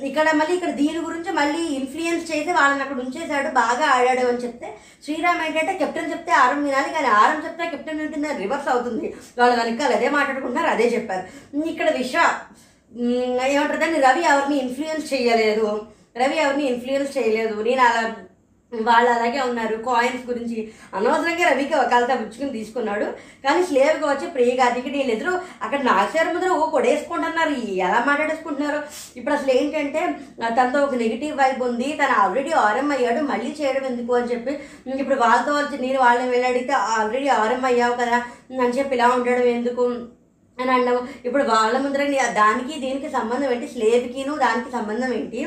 ఇక్కడ మళ్ళీ ఇక్కడ దీని గురించి మళ్ళీ ఇన్ఫ్లుయెన్స్ చేసి వాళ్ళని అక్కడ ఉంచేశాడు బాగా ఆడాడు అని చెప్తే శ్రీరామ్ ఏంటంటే కెప్టెన్ చెప్తే ఆరం వినాలి కానీ ఆరం చెప్తే కెప్టెన్ వింటుంది రివర్స్ అవుతుంది. వాళ్ళు వెనకాల అదే మాట్లాడుకుంటున్నారు అదే చెప్పారు. ఇక్కడ విష ఏమంటారు దాన్ని? రవి ఎవరిని ఇన్ఫ్లుయెన్స్ చేయలేదు. రవి ఎవరిని ఇన్ఫ్లుయెన్స్ చేయలేదు. నేను అలా వాళ్ళు అలాగే ఉన్నారు. కాయిన్స్ గురించి అనవసరంగా రవికి వకాలతా పుచ్చుకుని తీసుకున్నాడు. కానీ స్లేవ్గా వచ్చి ప్రియ గారికి ఎదురు అక్కడ నాగశారు ముద్ర ఓ కొడేసుకుంటున్నారు. ఎలా మాట్లాడేసుకుంటున్నారు? ఇప్పుడు అసలు ఏంటంటే తనతో ఒక నెగిటివ్ వైబ్ ఉంది. తను ఆల్రెడీ ఆరం అయ్యాడు. మళ్ళీ చేయడం ఎందుకు అని చెప్పి ఇప్పుడు వాళ్ళతో వచ్చి నేను వాళ్ళని వెళ్ళి అడిగితే ఆల్రెడీ ఆరం అయ్యావు కదా అని చెప్పి ఇలా ఉండడం ఎందుకు? అని అన్నావు ఇప్పుడు వాళ్ళ ముందర దానికి దీనికి సంబంధం ఏంటి? స్లేవ్కిను దానికి సంబంధం ఏంటి?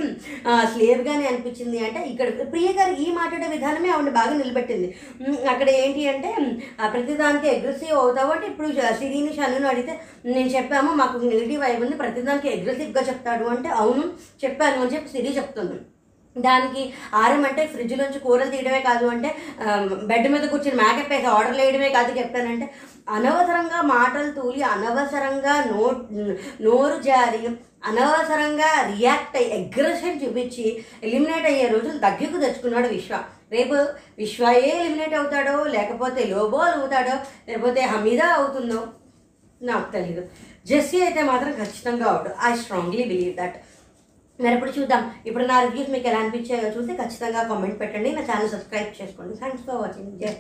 స్లేబ్గానే స్లేవ్గానే అనిపించింది అంటే ఇక్కడ ప్రియ గారు ఈ మాట్లాడే విధానమే ఆవిడ బాగా నిలబెట్టింది. అక్కడ ఏంటి అంటే ప్రతిదానికి అగ్రెసివ్ అవుతావు అంటే ఇప్పుడు సిరిని షన్నును అడిగితే నేను చెప్పాము మాకు నెగిటివ్ అయి ఉంది ప్రతిదానికి అగ్రెసివ్గా చెప్తాడు అంటే అవును చెప్పాను అని చెప్పి సిరి చెప్తుంది. దానికి ఆరం అంటే ఫ్రిడ్జ్లోంచి కూరలు తీయడమే కాదు అంటే బెడ్ మీద కూర్చొని మేకెప్పేసి వేసి ఆర్డర్ వేయడమే కాదు చెప్పానంటే అనవసరంగా మాటలు తూలి అనవసరంగా నో నోరు జారి అనవసరంగా రియాక్ట్ అయ్యి అగ్రెషన్ చూపించి ఎలిమినేట్ అయ్యే రోజులు దగ్గరకు తెచ్చుకున్నాడు విశ్వ. రేపు విశ్వయే ఎలిమినేట్ అవుతాడో లేకపోతే లోబోల్ అవుతాడో లేకపోతే హమీదా అవుతుందో నాకు తెలియదు జెస్సీ అయితే మాత్రం ఖచ్చితంగా out I strongly believe that మరి ఇప్పుడు చూద్దాం. ఇప్పుడు నా రివ్యూస్ మీకు ఎలా అనిపించాయో చూసి ఖచ్చితంగా కామెంట్ పెట్టండి. నా ఛానల్ సబ్స్క్రైబ్ చేసుకోండి. థ్యాంక్స్ ఫర్ వాచింగ్ జై